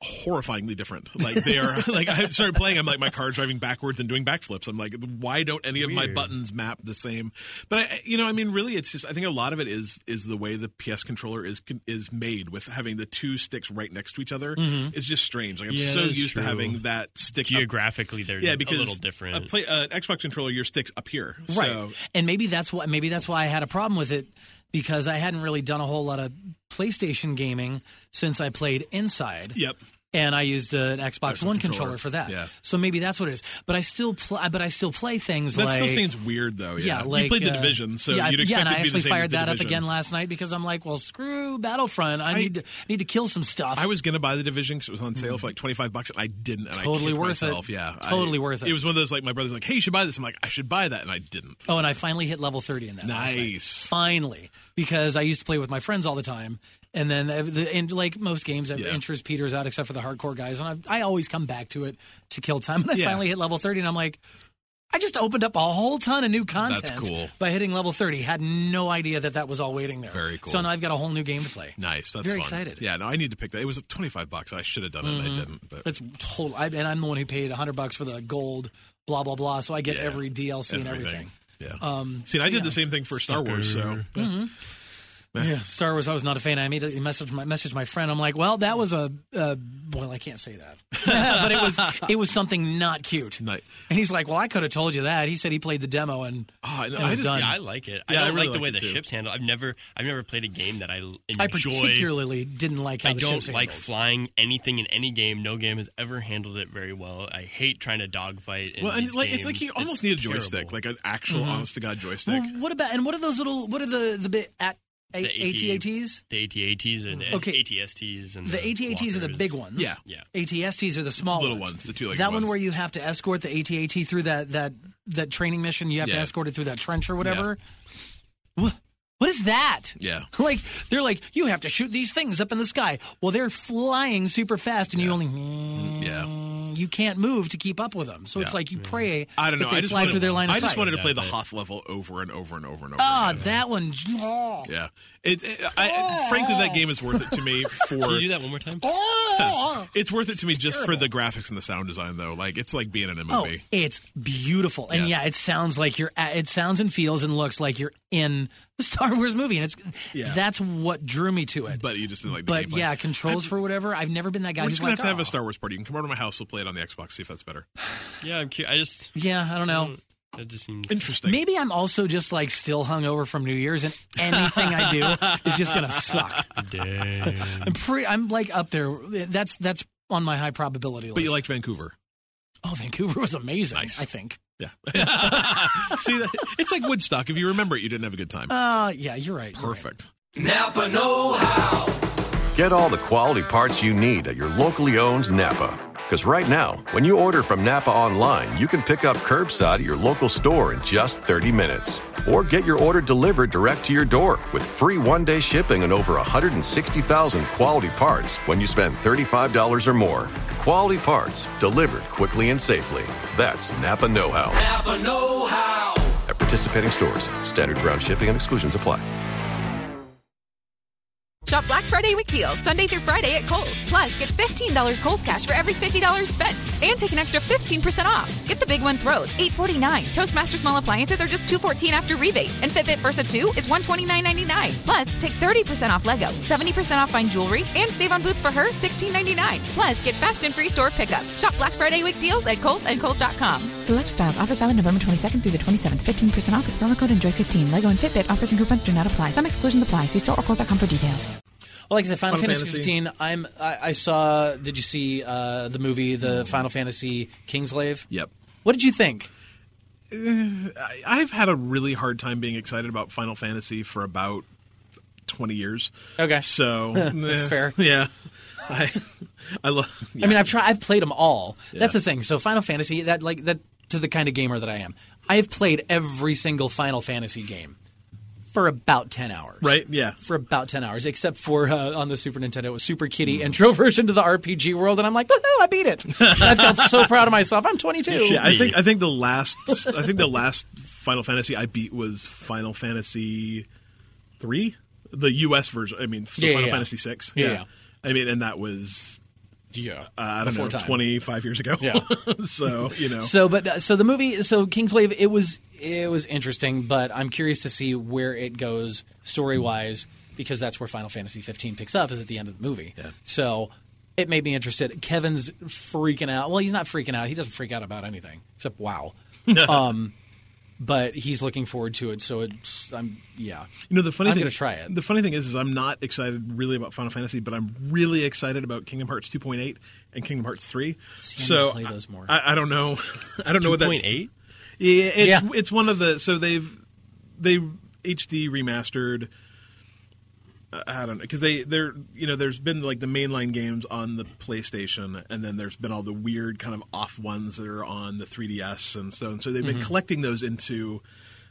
S1: horrifyingly different. Like they are like I started playing. I'm like my car driving backwards and doing backflips. I'm like, why don't any of my buttons map the same? But I, you know, I mean, really, it's just I think a lot of it is is the way the PS controller is is made with having the two sticks right next to each other. Is just strange. Like I'm
S2: Yeah,
S1: so used to having that stick. up-
S2: Geographically, they're
S1: yeah, because
S2: a little different.
S1: A play, uh, an Xbox controller, your sticks up here.
S3: Right.
S1: So
S3: and maybe that's why maybe that's why I had a problem with it because I hadn't really done a whole lot of PlayStation gaming since I played Inside.
S1: Yep.
S3: And I used an Xbox One
S1: controller.
S3: controller for that.
S1: Yeah.
S3: So maybe that's what it is. But I still play. But I still play things
S1: that
S3: like
S1: still seems weird though. Yeah,
S3: yeah, like
S1: you played the
S3: uh,
S1: division, so
S3: yeah,
S1: you'd expect
S3: yeah, and I
S1: to be the
S3: actually fired that up again last night because I'm like, well, screw Battlefront. I,
S1: I-
S3: need to need to kill some stuff.
S1: I was gonna buy the division because it was on sale for like twenty five bucks, and I didn't. And.
S3: Totally
S1: I
S3: worth it.
S1: Yeah,
S3: Totally
S1: I-
S3: worth it.
S1: It was one of those like my brother's like, "Hey, you should buy this." I'm like, "I should buy that," and I didn't.
S3: Oh, and I finally hit level 30 in that.
S1: Nice.
S3: Finally. Because I used to play with my friends all the time. And then, the, and like most games,
S1: Yeah.
S3: interest peters out except for the hardcore guys. And I, I always come back to it to kill time. And I
S1: Yeah.
S3: finally hit level 30, and I'm like, I just opened up a whole ton of new content
S1: That's cool.
S3: by hitting level 30. Had no idea that that was all waiting there.
S1: Very cool.
S3: So now I've got a whole new game to play.
S1: Nice. That's
S3: Very
S1: fun.
S3: excited.
S1: Yeah, no, I need to pick that. It was twenty five bucks. I should have done it. and I didn't. But
S3: It's total. I, and I'm the one who paid 100 bucks for the gold, blah, blah, blah. So I get
S1: Yeah.
S3: every DLC and everything.
S1: Yeah.
S3: Um,
S1: See, and I did
S3: yeah.
S1: the same thing for Star Wars. So
S3: Yeah, Star Wars. I was not a fan. I immediately messaged my messaged my friend. I'm like, well, that was a uh, well, I can't say that, but it was it was something not cute.
S1: Nice.
S3: And he's like, well, I could have told you that. He said he played the demo and
S1: Oh, I know.
S3: It
S1: I
S3: was
S1: just
S3: done.
S2: yeah, I like it.
S1: Yeah, I
S2: I don't
S1: really
S2: like the way the
S1: too.
S2: ships handle. I've never, I've never played a game that I l- enjoy.
S3: I particularly didn't like how
S2: I
S3: the
S2: don't
S3: ships
S2: like
S3: handled.
S2: flying anything in any game. No game has ever handled it very well. I hate trying to dogfight. In
S1: well, and
S2: these
S1: like it's like you almost
S2: It's
S1: need a joystick,
S2: terrible.
S1: like an actual
S3: Mm-hmm.
S1: honest to god joystick.
S3: Well, what about and what are those little? What are the the bit at
S2: The
S3: ATATs?
S2: the ATATs and
S3: Okay.
S2: ATSTs and
S3: The ATATs are the big ones.
S1: Yeah.
S2: Yeah.
S3: ATSTs are the small
S1: Little ones, the two-legged
S3: That one
S1: ones.
S3: where you have to escort the ATAT through that that that training mission. You have to escort it through that trench or whatever. What? What is that?
S1: Yeah.
S3: Like they're like you have to shoot these things up in the sky. Well, they're flying super fast, and you only
S1: Yeah.
S3: you can't move to keep up with them. So it's like you pray.
S1: I don't know.
S3: They
S1: I just
S3: fly
S1: wanted,
S3: through their line of
S1: I just wanted to
S2: Yeah,
S1: play the Hoth level over and over and over and over.
S3: Ah,
S1: again.
S3: that one. oh.
S1: Yeah. It, it- I, frankly, that game is worth it to me for.
S2: Can
S1: for.
S2: you do that one more time?
S1: It's worth it to me just for the graphics and the sound design, though. Like it's like being in a
S3: Oh,
S1: movie.
S3: it's beautiful, and
S1: Yeah.
S3: yeah. it sounds like you're. At, it sounds and feels and looks like you're in the Star Wars movie, and it's
S1: Yeah.
S3: that's what drew me to it.
S1: But you just didn't like the
S3: But
S1: gameplay.
S3: yeah, controls for whatever. I've never been that guy
S1: We're
S3: who's
S1: just gonna
S3: like,
S1: have to have
S3: "Oh."
S1: a Star Wars party. You can come over to my house. We'll play it on the Xbox. See if that's better.
S2: Yeah, I'm curious. I just
S3: Yeah, I don't know.
S2: Mm, that just seems
S1: Interesting.
S3: Maybe I'm also just like still hungover from New Year's, and anything I do is just gonna suck.
S2: Dang.
S3: I'm pretty. I'm like up there. That's that's on my high probability list.
S1: But you liked Vancouver.
S3: Oh, Vancouver was amazing.
S1: Nice.
S3: I think.
S1: Yeah. See, it's like Woodstock. If you remember it, you didn't have a good time.
S3: Uh, yeah, you're right. you're right.
S1: Perfect.
S4: Napa Know How.
S5: Get all the quality parts you need at your locally owned Napa. Because right now, when you order from Napa online, you can pick up curbside at your local store in just 30 minutes. Or get your order delivered direct to your door with free one day shipping and over 160,000 quality parts when you spend $35 or more. Quality parts delivered quickly and safely. That's Napa Know How.
S4: Napa Know How.
S5: At participating stores, standard ground shipping and exclusions apply.
S6: Shop Black Friday week deals Sunday through Friday at Kohl's. Plus, get $15 Kohl's cash for every $50 spent. And take an extra 15% off. Get the big one throws, $849. Toastmaster small appliances are just 214 after rebate. And Fitbit Versa 2 is $129.99. Plus, take 30% off Lego, 70% off fine jewelry, and save on boots for her, $16.99. Plus, get fast and free store pickup. Shop Black Friday week deals at Kohl's and Kohl's.com.
S7: Select styles. Offers valid November 22nd through the 27th. 15% off with promo code ENJOY15. Lego and Fitbit offers and coupons do not apply. Some exclusions apply. See store or Kohl's.com for details.
S3: Well, like I said, Final,
S1: Final
S3: Fantasy,
S1: Fantasy.
S3: 15. I'm. I, I saw. Did you see uh, the movie, the Final Fantasy Kingsglaive?
S1: Yep.
S3: What did you think?
S1: I- I've had a really hard time being excited about Final Fantasy for about 20 years.
S3: Okay.
S1: So
S3: That's
S1: eh,
S3: fair.
S1: Yeah. I I love
S3: I mean, I've tried. I've played them all. That's the thing. So Final Fantasy, that like that to the kind of gamer that I am, I have played every single Final Fantasy game for about ten hours.
S1: right? Yeah.
S3: For about ten hours, except for uh, on the Super Nintendo, it was Super Kitty intro version to the RPG world, and I'm like, woohoo, I beat it. I felt so proud of myself. I'm 22.
S1: Yeah, I think I think the last I think the last Final Fantasy I beat was Final Fantasy 3, the US version. I mean, so
S3: Yeah,
S1: Final
S3: yeah.
S1: Fantasy 6.
S3: Yeah, yeah.
S1: I mean, and that was
S3: Yeah,
S1: uh, I don't know,
S3: time.
S1: 25 years ago.
S3: Yeah.
S1: so, you know.
S3: So, but uh, so the movie, so Kingsglaive, it was it was interesting, but I'm curious to see where it goes story wise because that's where Final Fantasy 15 picks up is at the end of the movie.
S1: Yeah.
S3: So it made me interested. Kevin's freaking out. Well, he's not freaking out. He doesn't freak out about anything except WoW. um, but he's looking forward to it. So it's I'm yeah.
S1: You know the funny
S3: I'm
S1: thing.
S3: gonna try it.
S1: The funny thing is, is I'm not excited really about Final Fantasy, but I'm really excited about Kingdom Hearts 2.8 and Kingdom Hearts 3.
S3: See,
S1: so
S3: to play those more.
S1: I, I don't know. I don't know what that.
S2: 2.8?
S1: Yeah, it's
S3: Yeah.
S1: it's one of the so they've they HD remastered. I don't know because they they're you know there's been like the mainline games on the PlayStation and then there's been all the weird kind of off ones that are on the 3DS and so and so they've been mm-hmm. collecting those into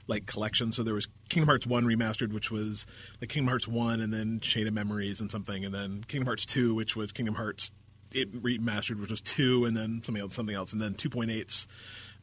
S1: like collections. So there was Kingdom Hearts One remastered, which was like Kingdom Hearts One, and then Chain of Memories and something, and then Kingdom Hearts Two, which was Kingdom Hearts it remastered, which was two, and then something else, something else, and then 2.8s.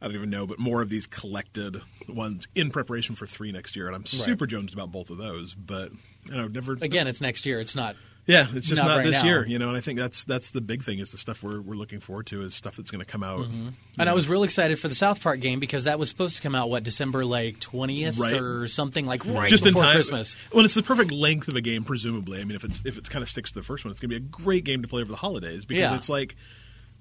S1: I don't even know, but more of these collected ones in preparation for three next year, and I'm super jonesed about both of those. But you know, never
S3: Again, it's next year. It's not.
S1: yeah, it's just
S3: not
S1: not,
S3: right
S1: this
S3: now.
S1: year, you know. And I think that's that's the big thing is the stuff we're we're looking forward to is stuff that's going to come out. Mm-hmm.
S3: And I was real excited for the South Park game because that was supposed to come out what December like twentieth
S1: Right.
S3: or something like right
S1: just in
S3: before
S1: time.
S3: Christmas.
S1: Well, it's the perfect length of a game, presumably. I mean, if it's if it kind of sticks to the first one, it's going to be a great game to play over the holidays because
S3: Yeah.
S1: it's like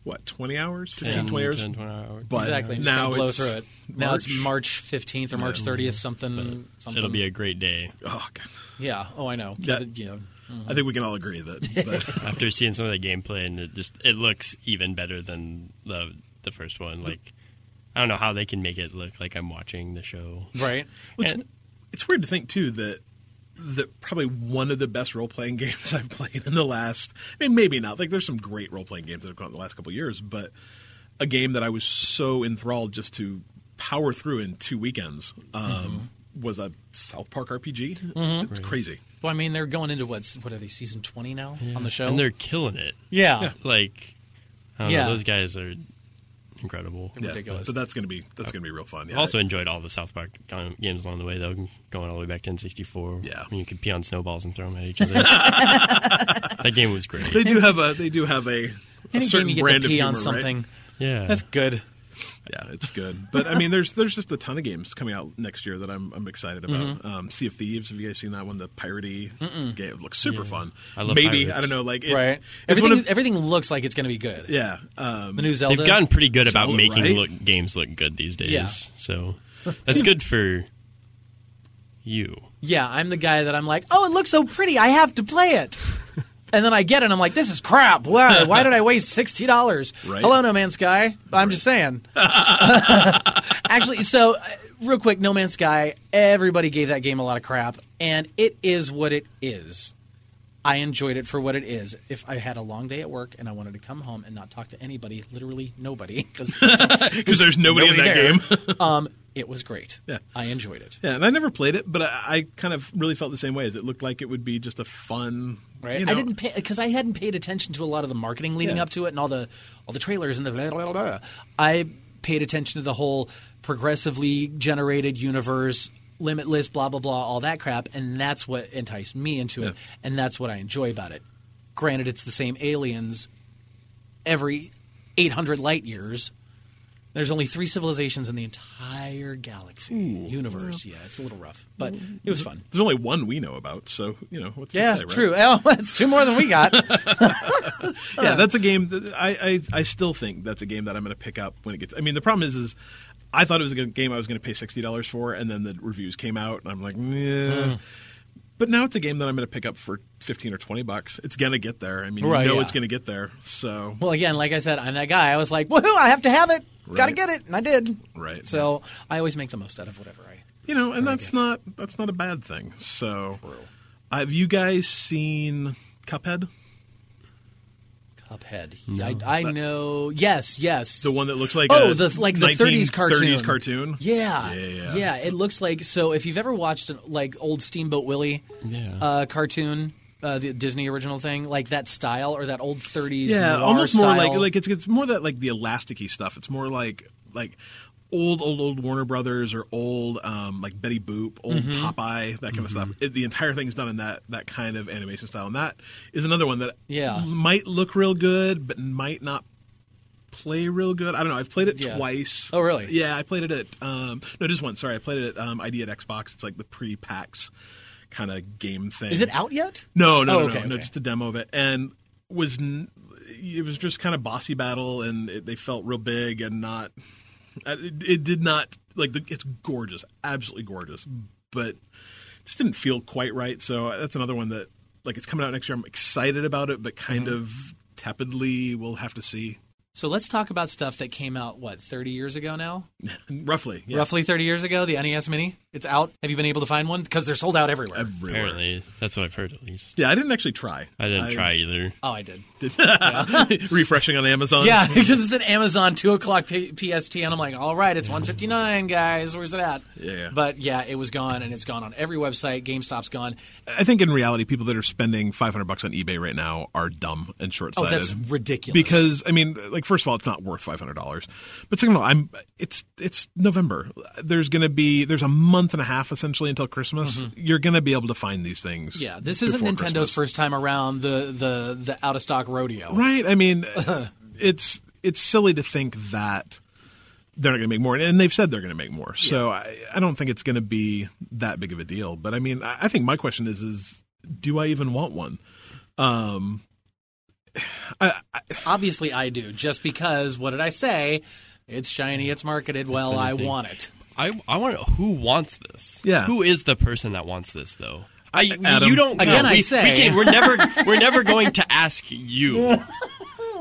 S1: what 20 hours, 15,
S2: 10,
S1: 20 hours.
S2: 10, 20 hours.
S1: But
S3: exactly. Just
S1: now
S3: blow
S1: it's
S3: through it. Now it's
S1: March.
S3: March fifteenth or March thirtieth, something, something.
S2: It'll be a great day.
S1: Oh, God.
S3: yeah. Oh, I know.
S1: Yeah.
S3: Kevin, you know.
S1: I think we can all agree that. that
S2: After seeing some of the gameplay, and it just it looks even better than the the first one. Like I don't know how they can make it look like I'm watching the show.
S3: Right.
S1: Well, it's,
S2: And-
S1: it's weird to think too that that probably one of the best role playing games I've played in the last. I mean, maybe not. Like, there's some great role playing games that have come out in the last couple of years, but a game that I was so enthralled just to power through in two weekends um, was a South Park RPG. It's crazy.
S3: Well, I mean, they're going into what's what are they season twenty now on the show?
S2: and they're killing it.
S3: yeah.
S2: Like I don't
S3: Yeah.
S2: know, those guys are incredible.
S1: Yeah,
S3: Ridiculous.
S1: but that's gonna be that's gonna be real fun. Yeah.
S2: Also enjoyed all the South Park games along the way, though, going all the way back to N64.
S1: Yeah.
S2: when you could pee on snowballs and throw them at each other. that game was great.
S1: they do have a they do have a, a
S3: Any
S1: certain
S3: game you get
S1: brand
S3: to pee
S1: of
S3: on
S1: humor, right?
S3: something,
S2: Yeah,
S3: that's good.
S1: Yeah, it's good. But I mean, there's there's just a ton of games coming out next year that I'm I'm excited about.
S3: Mm-hmm.
S1: Um, sea of Thieves. Have you guys seen that one? The piratey game it looks super fun.
S2: I love
S1: Maybe
S2: pirates.
S1: I don't know. Like it's,
S3: right.
S1: It's one
S3: Everything
S1: of,
S3: everything looks like it's going to be good.
S1: yeah. Um,
S3: The new Zelda.
S2: they've gotten pretty good about
S1: Zelda,
S2: making
S1: right?
S2: look games look good these days.
S3: Yeah.
S2: So that's good for you.
S3: Yeah, I'm the guy that I'm like, oh, it looks so pretty. I have to play it. And then I get it, and I'm like, this is crap. Why, why did I waste sixty dollars?
S1: Right.
S3: Hello, No Man's Sky. I'm just saying. Actually, so uh, real quick, No Man's Sky. Everybody gave that game a lot of crap, and it is what it is. I enjoyed it for what it is. If I had a long day at work and I wanted to come home and not talk to anybody, literally nobody, because
S1: there's nobody, in that game.
S3: um, it was great.
S1: Yeah.
S3: I enjoyed it.
S1: yeah, and I never played it, but I, I kind of really felt the same way. As it looked like it would be just a fun.
S3: Right.
S1: you know-
S3: I didn't pay because I hadn't paid attention to a lot of the marketing leading
S1: Yeah.
S3: up to it and all the all the trailers and the blah, blah, blah. I paid attention to the whole progressively generated universe, limitless, blah blah blah, all that crap, and that's what enticed me into it, and that's what I enjoy about it. Granted, it's the same aliens every 800 light years. There's only three civilizations in the entire galaxy universe. Yeah, it's a little rough, but it was fun.
S1: There's only one we know about, so you know what's
S3: Yeah,
S1: to say, right?
S3: true. Oh, that's two more than we got.
S1: yeah, that's a game that I, I I still think that's a game that I'm going to pick up when it gets. I mean, the problem is, is I thought it was a good game I was going to pay sixty dollars for, and then the reviews came out, and I'm like, yeah. Hmm. But now it's a game that I'm going to pick up for fifteen or twenty bucks. It's going to get there. I mean,
S3: Right,
S1: you know
S3: yeah.
S1: it's going to get there. So
S3: Well, again, like I said, I'm that guy. I was like, woohoo, I have to have it. Got to get it. And I did.
S1: Right.
S3: So I always make the most out of whatever I.
S1: you know, and that's not that's not a bad thing. So, have you guys seen Cuphead?
S3: Cuphead. I, I know. Yes, yes.
S1: The one that looks like
S3: Oh,
S1: a
S3: the like the 30s cartoon.
S1: 30s cartoon.
S3: Yeah.
S1: Yeah.
S3: Yeah. It looks like so. If you've ever watched like old Steamboat Willie
S2: Yeah.
S3: uh, cartoon, uh, the Disney original thing, like that style or that old 30s
S1: yeah,
S3: noir
S1: almost more like like it's it's more that like the elasticy stuff. It's more like like old, old, old Warner Brothers or old um, like Betty Boop, old
S3: Mm-hmm.
S1: Popeye, that kind of stuff. It, the entire thing's done in that that kind of animation style, and that is another one that
S3: Yeah.
S1: might look real good, but might not play real good. I don't know. I've played it
S3: Yeah.
S1: twice.
S3: Oh, really?
S1: Yeah, I played it at um, no, just once. Sorry, I played it at um, ID at Xbox. It's like the pre-PAX kind of game thing.
S3: Is it out yet?
S1: No, no,
S3: Oh,
S1: no,
S3: okay,
S1: no, no, just a demo of it, and was n- it was just kind of bossy battle, and it, they felt real big and not. Uh, It, it did not like the, it's gorgeous, absolutely gorgeous, but just didn't feel quite right. So uh, that's another one that like it's coming out next year. I'm excited about it, but kind
S3: Mm-hmm.
S1: of tepidly. We'll have to see.
S3: So let's talk about stuff that came out what 30 years ago now.
S1: Roughly, yeah.
S3: Roughly 30 years ago, the NES Mini. It's out. Have you been able to find one? Because they're sold out everywhere.
S1: everywhere.
S2: Apparently, that's what I've heard at least.
S1: Yeah, I didn't actually try.
S2: I didn't try either.
S3: oh, I did.
S1: did. Refreshing on Amazon.
S3: Yeah, because it's said Amazon two o'clock P- PST, and I'm like, all right, it's 159, guys. Where's it at?
S1: Yeah.
S3: But yeah, it was gone, and it's gone on every website. GameStop's gone.
S1: I think in reality, people that are spending 500 bucks on eBay right now are dumb and
S3: Oh,
S1: short-sighted.
S3: Oh, that's ridiculous.
S1: because I mean, like first of all, it's not worth five hundred dollars, but second of all, I'm it's it's November. There's going to be there's a month and a half essentially until Christmas. You're going to be able to find these things.
S3: Mm-hmm. yeah, this isn't Nintendo's
S1: Christmas.
S3: first time around the the the out of stock rodeo.
S1: right? I mean, it's it's silly to think that they're not going to make more, and they've said they're going to make more. So I, I don't think it's going to be that big of a deal. But I mean, I, I think my question is is do I even want one? Um, I, I,
S3: Obviously, I do. Just because, what did I say? It's shiny. It's marketed well. I want it.
S2: I I want who wants this.
S1: Yeah.
S2: Who is the person that wants this though? I
S1: Adam.
S2: you don't
S3: Again,
S2: no,
S3: I
S2: we,
S3: say-
S2: we can, we're never we're never going to ask you.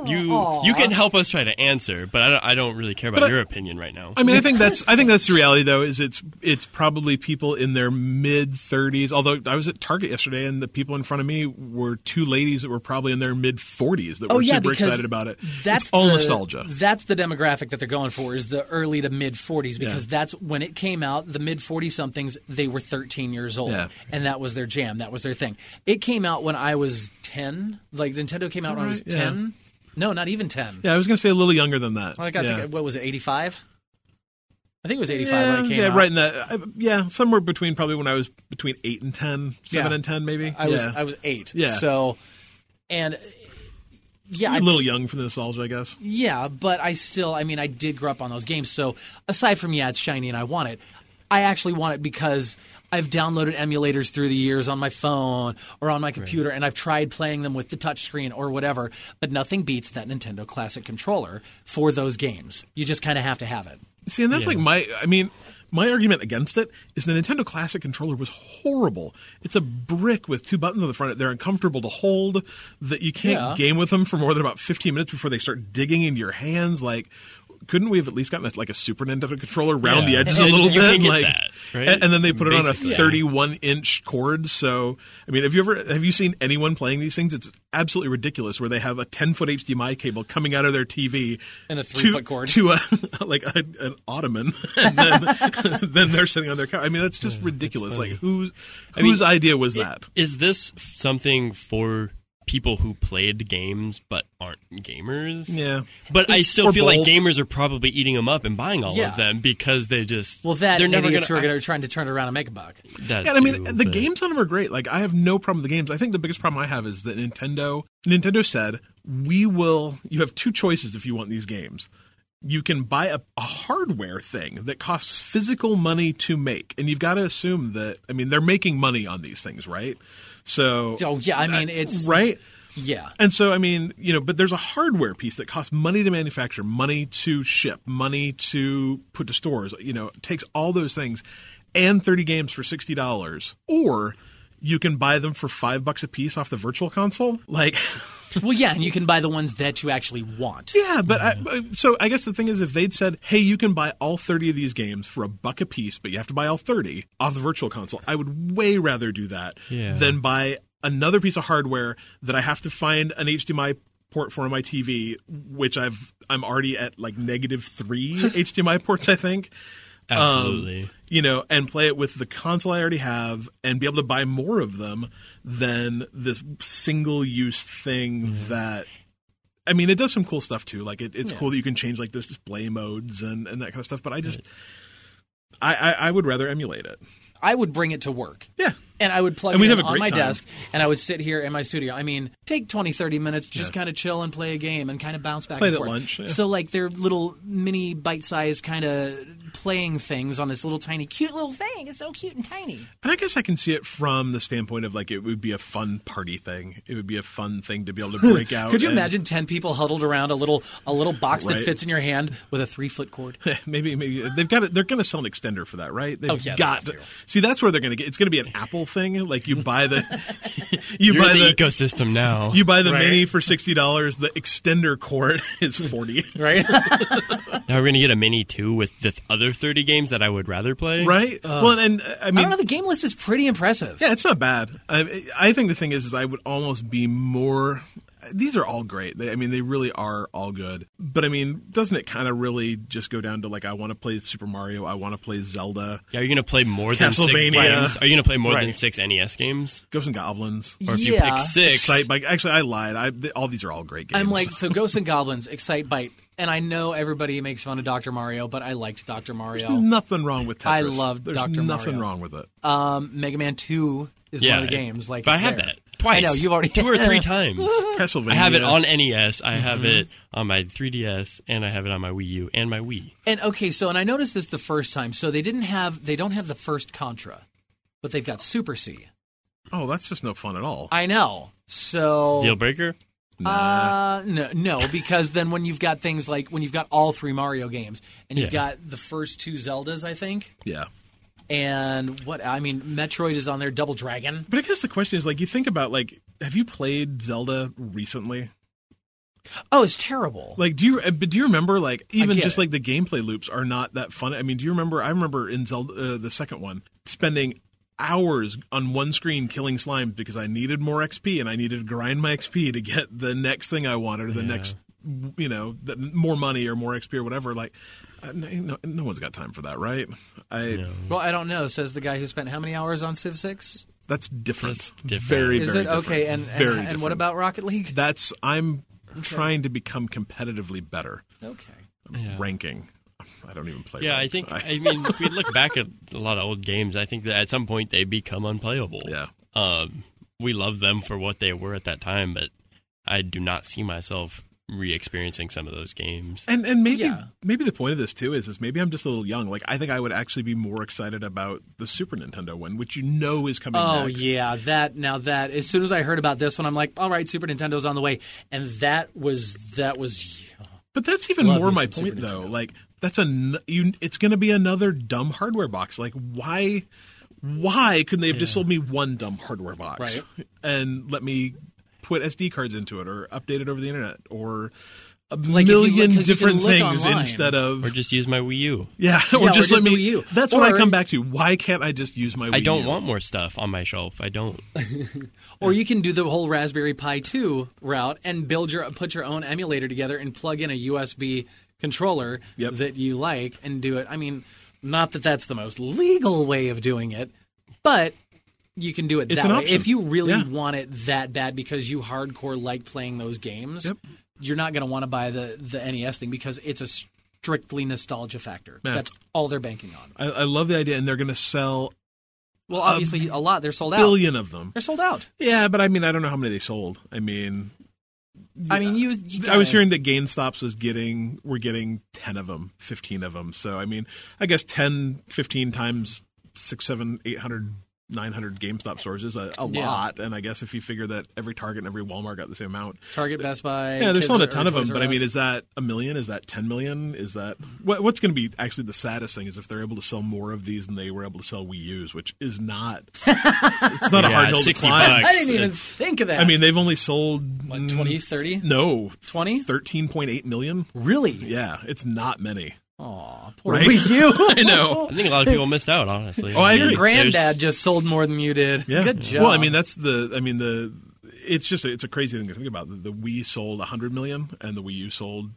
S2: You you can help us try to answer, but I don't, I don't really care about
S1: But I-
S2: your opinion right now.
S1: I mean, I think that's I think that's the reality though. Is it's it's probably people in their mid thirties. Although I was at Target yesterday, and the people in front of me were two ladies that were probably in their mid forties that oh, were super excited about it.
S3: That's
S1: it's all
S3: the,
S1: nostalgia.
S3: That's the demographic that they're going for is the early to mid 40s because that's when it came out. The mid 40 somethings they were 13 years old,
S1: Yeah.
S3: and that was their jam. That was their thing. It came out when I was 10. Like Nintendo came out when I was
S1: right? Yeah.
S3: 10. No, not even 10.
S1: Yeah, I was going to say a little younger than that.
S3: Like I
S1: yeah.
S3: think what was it 85? I think it was 85
S1: yeah,
S3: when it came
S1: yeah,
S3: out.
S1: right in that. I, yeah, somewhere between probably when I was between eight and ten, seven
S3: Yeah.
S1: and ten, maybe.
S3: I was. I was 8.
S1: Yeah.
S3: So and yeah,
S1: a
S3: I-
S1: little young for the nostalgia, I guess.
S3: Yeah, but I still, I mean, I did grow up on those games. So aside from, yeah, it's shiny and I want it, I actually want it because I've downloaded emulators through the years on my phone or on my computer and I've tried playing them with the touchscreen or whatever, but nothing beats that Nintendo Classic controller for those games. You just kind of have to have it.
S1: See, and that's like my. I mean, my argument against it is the Nintendo Classic controller was horrible. It's a brick with two buttons on the front. They're uncomfortable to hold. That you can't
S3: Yeah.
S1: game with them for more than about fifteen minutes before they start digging into your hands. Like, couldn't we have at least gotten a, like a Super Nintendo controller around the
S2: Yeah.
S1: edges a little bit? like,
S2: that, right?
S1: and, and then they put it on a
S2: Basically.
S1: thirty-one inch cord. So, I mean, have you ever have you seen anyone playing these things? It's absolutely ridiculous. Where they have a ten foot HDMI cable coming out of their TV
S3: And a
S1: to-
S3: three-foot cord.
S1: to a like a, an ottoman, and then, then they're sitting on their couch. I mean, that's just ridiculous. Like, whose
S2: mean,
S1: whose idea was that?
S2: Is this something for people who played games but aren't gamers?
S1: Yeah,
S2: But I
S1: Or
S2: still feel like gamers are probably eating them up and buying all
S3: Yeah.
S2: of them because they just
S3: Well, that
S2: they're
S3: and
S2: never gonna,
S3: who are trying to turn it around and make a buck.
S2: That
S1: Yeah, I mean,
S2: too,
S1: the
S2: but-
S1: games on them are great. Like, I have no problem with the games. I think the biggest problem I have is that Nintendo, Nintendo said, we will, you have two choices if you want these games. You can buy a, a hardware thing that costs physical money to make. And you've got to assume that, I mean, they're making money on these things, right? So,
S3: Oh, yeah, I mean, it's-
S1: right.
S3: Yeah.
S1: And so, I mean, you know, but there's a hardware piece that costs money to manufacture, money to ship, money to put to stores. You know, takes all those things and 30 games for $60. Or you can buy them for five bucks a piece off the virtual console. Like,
S3: Well, yeah, and you can buy the ones that you actually want.
S1: yeah, but I, so I guess the thing is, if they'd said, hey, you can buy all 30 of these games for a buck a piece, but you have to buy all 30 off the virtual console, I would way rather do that
S2: Yeah.
S1: than buy another piece of hardware that I have to find an HDMI port for on my TV, which I've I'm already at like negative three HDMI ports, I think. Um,
S2: Absolutely.
S1: you know, and play it with the console I already have, and be able to buy more of them than this single use thing
S2: Mm-hmm.
S1: that I mean, it does some cool stuff too. Like it, it's
S3: Yeah.
S1: cool that you can change like the display modes and, and that kind of stuff. But I just, I, I, I would rather emulate it.
S3: I would bring it to work.
S1: Yeah.
S3: And I would plug
S1: And
S3: it
S1: we'd
S3: in
S1: have a
S3: on my
S1: time.
S3: desk and I would sit here in my studio. I mean, take 20, 30 minutes, just
S1: Yeah.
S3: kind of chill and play a game and kind of bounce back
S1: Play
S3: and forth.
S1: lunch, yeah.
S3: So, like, they're little mini bite sized kind of playing things on this little tiny, cute little thing. It's so cute and tiny.
S1: And I guess I can see it from the standpoint of like it would be a fun party thing. It would be a fun thing to be able to break out.
S3: Could you
S1: and-
S3: imagine 10 people huddled around a little a little box that fits in your hand with a three foot cord?
S1: maybe maybe they've got it. They're going to sell an extender for that, right? They've
S3: Oh, yeah,
S1: got. See that's where they're going to get. It's going to be an Apple thing. Like you buy the you
S2: You're
S1: buy
S2: the,
S1: the.
S2: ecosystem now.
S1: you buy the
S3: Right.
S1: mini for sixty dollars. The extender cord is forty.
S3: Right?
S2: now we're gonna get a mini two with the other thirty games that I would rather play.
S1: Right. well, and uh, I
S3: I
S1: mean,
S3: don't know. The game list is pretty impressive.
S1: Yeah, it's not bad. I, I think the thing is, is I would almost be more. These are all great. They, I mean, they really are all good. But I mean, doesn't it kind of really just go down to like, I want to play Super Mario, I want to play Zelda,
S2: Yeah, are you going to play more than six games? Are you gonna play more than six NES games?
S1: Ghosts and Goblins,
S2: Or if you
S3: Yeah.
S2: pick six,
S1: Excite Bike. Actually, I lied. I, th- all these are all great games.
S3: I'm like, so Ghosts and Goblins, Excite Bite. And I know everybody makes fun of Dr. Mario, but I liked Dr. Mario.
S1: nothing wrong with Tetris.
S3: I love
S1: There's
S3: Dr.
S1: nothing wrong with it.
S3: Um, Mega Man 2 is
S2: yeah,
S3: one of the games. Like,
S2: but I
S3: it's
S2: have
S3: there.
S2: that twice.
S3: I know, you've already
S2: two or three times.
S1: Castlevania.
S2: I have it on NES. I have
S3: Mm-hmm.
S2: it on my 3DS, and I have it on my Wii U and my Wii.
S3: And okay, so and I noticed this the first time. So they didn't have they don't have the first Contra, but they've got Super C.
S1: Oh, that's just no fun at all.
S3: I know. So
S2: Deal breaker.
S3: Uh, no, no, because then when you've got things like when you've got all three Mario games and you've
S2: Yeah.
S3: got the first two Zeldas, I think,
S1: yeah.
S3: And what I mean, Metroid is on there, Double Dragon.
S1: But I guess the question is, like, you think about, like, have you played Zelda recently?
S3: Oh, it's terrible.
S1: Like, do you? uh, But do you remember, like, even just
S3: it.
S1: like the gameplay loops are not that fun. I mean, do you remember? I remember in Zelda, uh, the second one, spending hours on one screen killing slimes because I needed more XP and I needed to grind my XP to get the next thing I wanted or the next, you know, the, more money or more XP or whatever. Like, uh, no, no one's got time for that, right? I.
S3: Well, I don't know. Says the guy who spent how many hours on Civ Six?
S1: That's different.
S2: That's different.
S1: Very,
S3: Is
S1: very
S3: it
S1: different.
S3: okay? And
S1: very
S3: and, and what about Rocket League?
S1: That's I'm trying to become competitively better.
S3: Okay.
S2: Yeah.
S1: Ranking. I don't even play.
S2: Yeah, I
S1: ranked.
S2: think. I mean, if we look back at a lot of old games, I think that at some point they become unplayable.
S1: yeah.
S2: Um, we love them for what they were at that time, but I do not see myself re-experiencing some of those games.
S1: And and maybe
S3: Yeah.
S1: maybe the point of this too is is maybe I'm just a little young. Like I think I would actually be more excited about the Super Nintendo one, which you know is coming.
S3: Oh
S1: next.
S3: yeah, that now that as soon as I heard about this one, I'm like, all right, Super Nintendo's on the way, and that was that was
S1: But that's even
S3: Love
S1: more my
S3: some
S1: point
S3: Super
S1: though.
S3: Nintendo.
S1: Like that's a n- you. It's going to be another dumb hardware box. Like why? Why couldn't they have just sold me one dumb hardware box
S3: Right.
S1: and let me put SD cards into it or update it over the internet or a
S3: Like, if you look-
S1: million
S3: 'cause you can
S1: different things
S3: online.
S1: instead of
S2: Or just use my Wii U.
S1: yeah,
S3: Yeah,
S1: or
S3: or
S1: just
S3: just
S1: let
S3: the
S1: me.
S3: Wii U.
S1: That's what I come back to. Why can't I just use my? Wii
S2: I don't
S1: U?
S2: want more stuff on my shelf. I don't.
S3: Or you can do the whole Raspberry Pi 2 route and build your put your own emulator together and plug in a USB controller
S1: Yep.
S3: that you like and do it. I mean, not that that's the most legal way of doing it, but you can do it
S1: It's
S3: that
S1: an
S3: way.
S1: option.
S3: If you really
S1: Yeah.
S3: want it that bad because you hardcore like playing those games,
S1: Yep.
S3: you're not going to want to buy the the NES thing because it's a strictly nostalgia factor.
S1: Yeah.
S3: That's all they're banking on.
S1: I, I love the idea, and they're going to sell
S3: Well, obviously a lot they're sold out.
S1: billion of them.
S3: They're sold out.
S1: Yeah, but I mean, I don't know how many they sold. I mean,
S3: I mean, you. you
S1: I was hearing that GameStops was getting we're getting 10 of them, 15 of them. So I mean, I guess 10, 15 times 6, 7, 800, 900 GameStop stores is a, a
S3: Yeah.
S1: lot. And I guess if you figure that every Target and every Walmart got the same amount.
S3: Target, Best Buy.
S1: Yeah, they're
S3: Kids
S1: a ton of them, but I mean, is that a million? Is that 10 million? Is that what, what's going to be actually the saddest thing is if they're able to sell more of these than they were able to sell Wii U's, which is not, it's not a hard hill to
S2: 60
S1: climb.
S2: bucks.
S3: I didn't even
S2: It's-
S3: think of that.
S1: I mean, they've only sold
S3: What,
S1: mm,
S3: 20, 30?
S1: No,
S3: 20?
S1: 13.8 million.
S3: really?
S1: Yeah, it's not many.
S3: Aw, poor
S1: Right?
S3: Wii U.
S1: I know.
S2: I think a lot of people missed out. Honestly.
S1: Oh, I
S3: Your
S1: agree.
S3: granddad
S2: There's-
S3: just sold more than you did.
S1: Yeah.
S3: Good job.
S1: Well, I mean, that's the. I mean, the. It's just a, it's a crazy thing to think about. The, the Wii sold 100 million, and the Wii U sold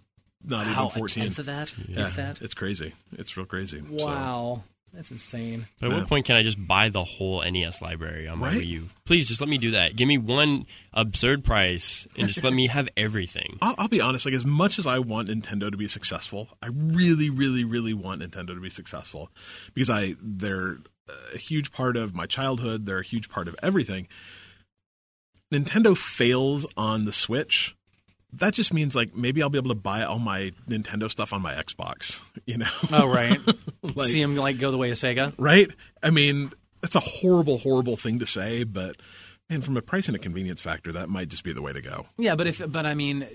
S1: not
S3: How,
S1: even
S3: a
S1: 14.
S3: tenth of that?
S1: yeah,
S3: If that?
S1: it's crazy. It's real crazy. So,
S3: Wow. That's insane.
S2: But at what point can I just buy the whole NES library on my
S1: Right?
S2: Wii U? Please just let me do that. Give me one absurd price and just let me have everything.
S1: I'll, I'll be honest. Like as much as I want Nintendo to be successful, I really, really, really want Nintendo to be successful because I they're a huge part of my childhood. They're a huge part of everything. Nintendo fails on the Switch. That just means like maybe I'll be able to buy all my Nintendo stuff on my Xbox. You know,
S3: Oh right.
S1: like
S3: See him like go the way of Sega.
S1: right? I mean, that's a horrible, horrible thing to say, but and from a price and a convenience factor, that might just be the way to go.
S3: Yeah, but if but I mean,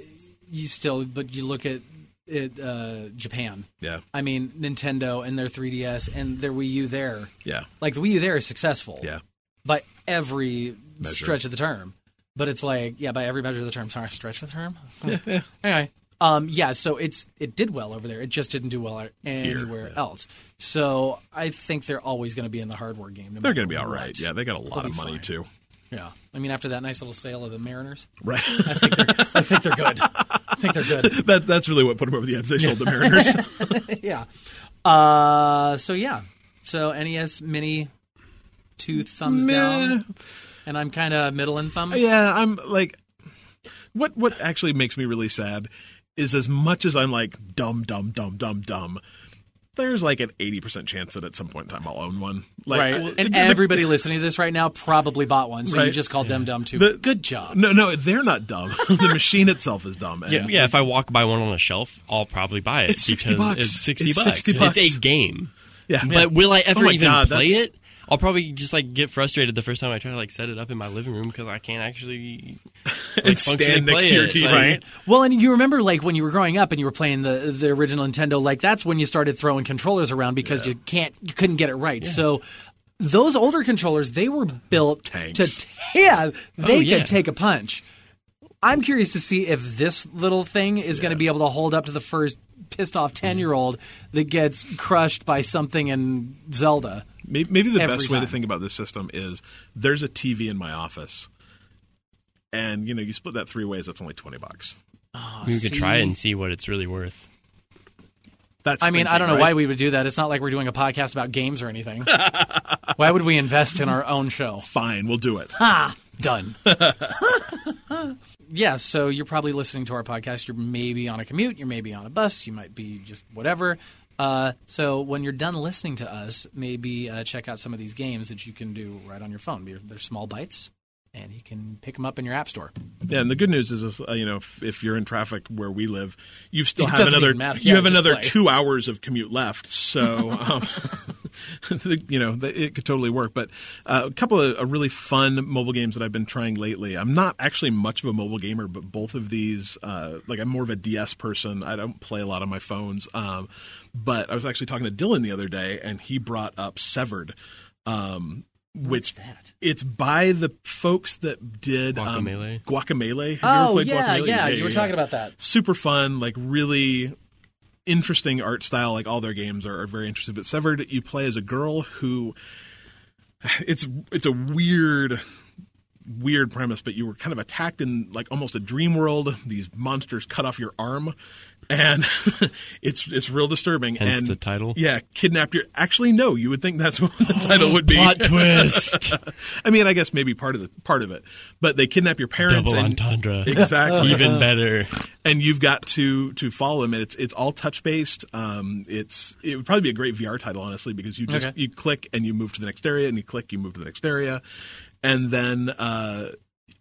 S3: you still but you look at it uh, Japan.
S1: Yeah,
S3: I mean Nintendo and their 3DS and their Wii U there.
S1: yeah,
S3: Like the Wii U there is successful.
S1: yeah.
S3: By every
S1: Measure.
S3: stretch of the term. But it's like yeah, by every measure of the term. Sorry, stretch the term. anyway, um, yeah. So it's it did well over there. It just didn't do well anywhere
S1: yeah.
S3: else. So I think they're always going to be in the hardware game. no
S1: They're going to be all
S3: what.
S1: right. Yeah, they got a lot
S3: They'll
S1: of money
S3: fine.
S1: too.
S3: Yeah. I mean, after that nice little sale of the Mariners,
S1: Right.
S3: I think they're, I think they're good. I think they're good.
S1: that that's really what put them over the edge. They sold the Mariners.
S3: yeah. Uh, so yeah. So NES Mini, two thumbs
S1: Meh.
S3: down, and I'm kind of middle and thumb.
S1: yeah, I'm like, what what actually makes me really sad is as much as I'm like dumb, dumb, dumb, dumb, dumb. There's like an eighty percent chance that at some point in time I'll own one. Like,
S3: Right,
S1: I-
S3: and
S1: the-
S3: everybody listening to this right now probably bought one, so you just called them dumb too.
S1: The-
S3: Good job.
S1: No, no, they're not dumb. the machine itself is dumb. And
S3: Yeah.
S2: Yeah, if I walk by one on a shelf, I'll probably buy it.
S1: It's 60 bucks.
S2: It's 60
S1: It's
S2: bucks.
S1: 60 bucks.
S2: It's a game.
S1: yeah.
S2: But will I ever
S1: Oh
S2: even
S1: God,
S2: play it? I'll probably just like get frustrated the first time I try to like set it up in my living room because I can't actually like,
S1: And stand next to your
S2: it.
S1: TV.
S2: Like,
S1: Right.
S3: Well, and you remember like when you were growing up and you were playing the the original Nintendo, like that's when you started throwing controllers around because you can't you couldn't get it right. So those older controllers, they were built
S1: Tanks.
S3: to yeah, they
S2: Oh, yeah.
S3: could take a punch. I'm curious to see if this little thing is going to be able to hold up to the first pissed off 10 mm-hmm. year old that gets crushed by something in Zelda.
S1: Maybe, maybe the
S3: Every
S1: best way to think about this system is there's a TV in my office, and you know you split that three ways. That's only twenty bucks.
S2: We could try it and see what it's really worth.
S1: That's
S3: I mean, I don't know
S1: right?
S3: why we would do that. It's not like we're doing a podcast about games or anything. why would we invest in our own show?
S1: Fine, we'll do it.
S3: Ah, done. yeah, so you're probably listening to our podcast. You're maybe on a commute. You're maybe on a bus. You might be just whatever. Uh, so when you're done listening to us, maybe uh, check out some of these games that you can do right on your phone. They're, they're small bites, and you can pick them up in your app store.
S1: Yeah, and the good news is, uh, you know, if, if you're in traffic where we live, you still
S3: It
S1: have another. You
S3: Yeah,
S1: have another
S3: play.
S1: two hours of commute left, so um, you know it could totally work. But uh, a couple of uh, really fun mobile games that I've been trying lately. I'm not actually much of a mobile gamer, but both of these, uh, like I'm more of a DS person. I don't play a lot on my phones. Um, but I was actually talking to Dylan the other day, and he brought up Severed. Um, which
S3: that?
S1: it's by the folks that did um,
S2: Guacamelee?
S1: Guacamelee. Have you ever
S3: Oh yeah,
S1: Guacamelee?
S3: yeah, You were talking about that.
S1: Super fun, like really interesting art style. Like all their games are, are very interesting. But Severed, you play as a girl who it's it's a weird weird premise, but you were kind of attacked in like almost a dream world. These monsters cut off your arm, and it's it's real disturbing.
S2: Hence
S1: and
S2: the title?
S1: yeah, kidnapped your. Actually, no, you would think that's what the title would be.
S2: Plot twist.
S1: I mean, I guess maybe part of the part of it, but they kidnap your parents.
S2: Double
S1: and,
S2: entendre.
S1: Exactly.
S2: Even better.
S1: and you've got to to follow them and it's it's all touch based um it's it would probably be a great vr title honestly because you just
S3: Okay.
S1: you click and you move to the next area and you click you move to the next area and then uh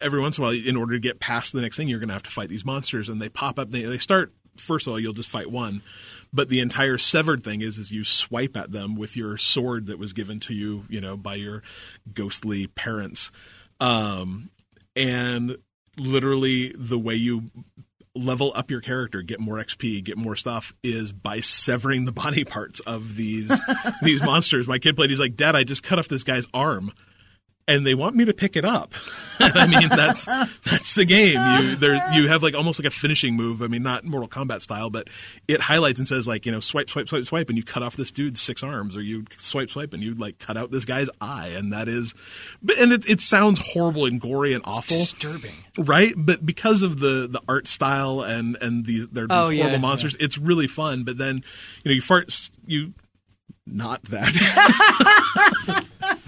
S1: every once in a while in order to get past the next thing you're going to have to fight these monsters and they pop up they, they start first of all you'll just fight one but the entire severed thing is is you swipe at them with your sword that was given to you you know by your ghostly parents um and literally the way you level up your character, get more XP, get more stuff is by severing the body parts of these these monsters. My kid played. He's like, Dad, I just cut off this guy's arm. And they want me to pick it up. I mean, that's that's the game. You there you have like almost like a finishing move. I mean, not Mortal Kombat style, but it highlights and says like you know swipe swipe swipe swipe, and you cut off this dude's six arms, or you swipe swipe and you like cut out this guy's eye, and that is, but and it, it sounds horrible and gory and awful
S3: Disturbing.
S1: right but because of the the art style and and these they're these
S3: Oh, yeah,
S1: horrible monsters it's really fun but then you know you fart you not that.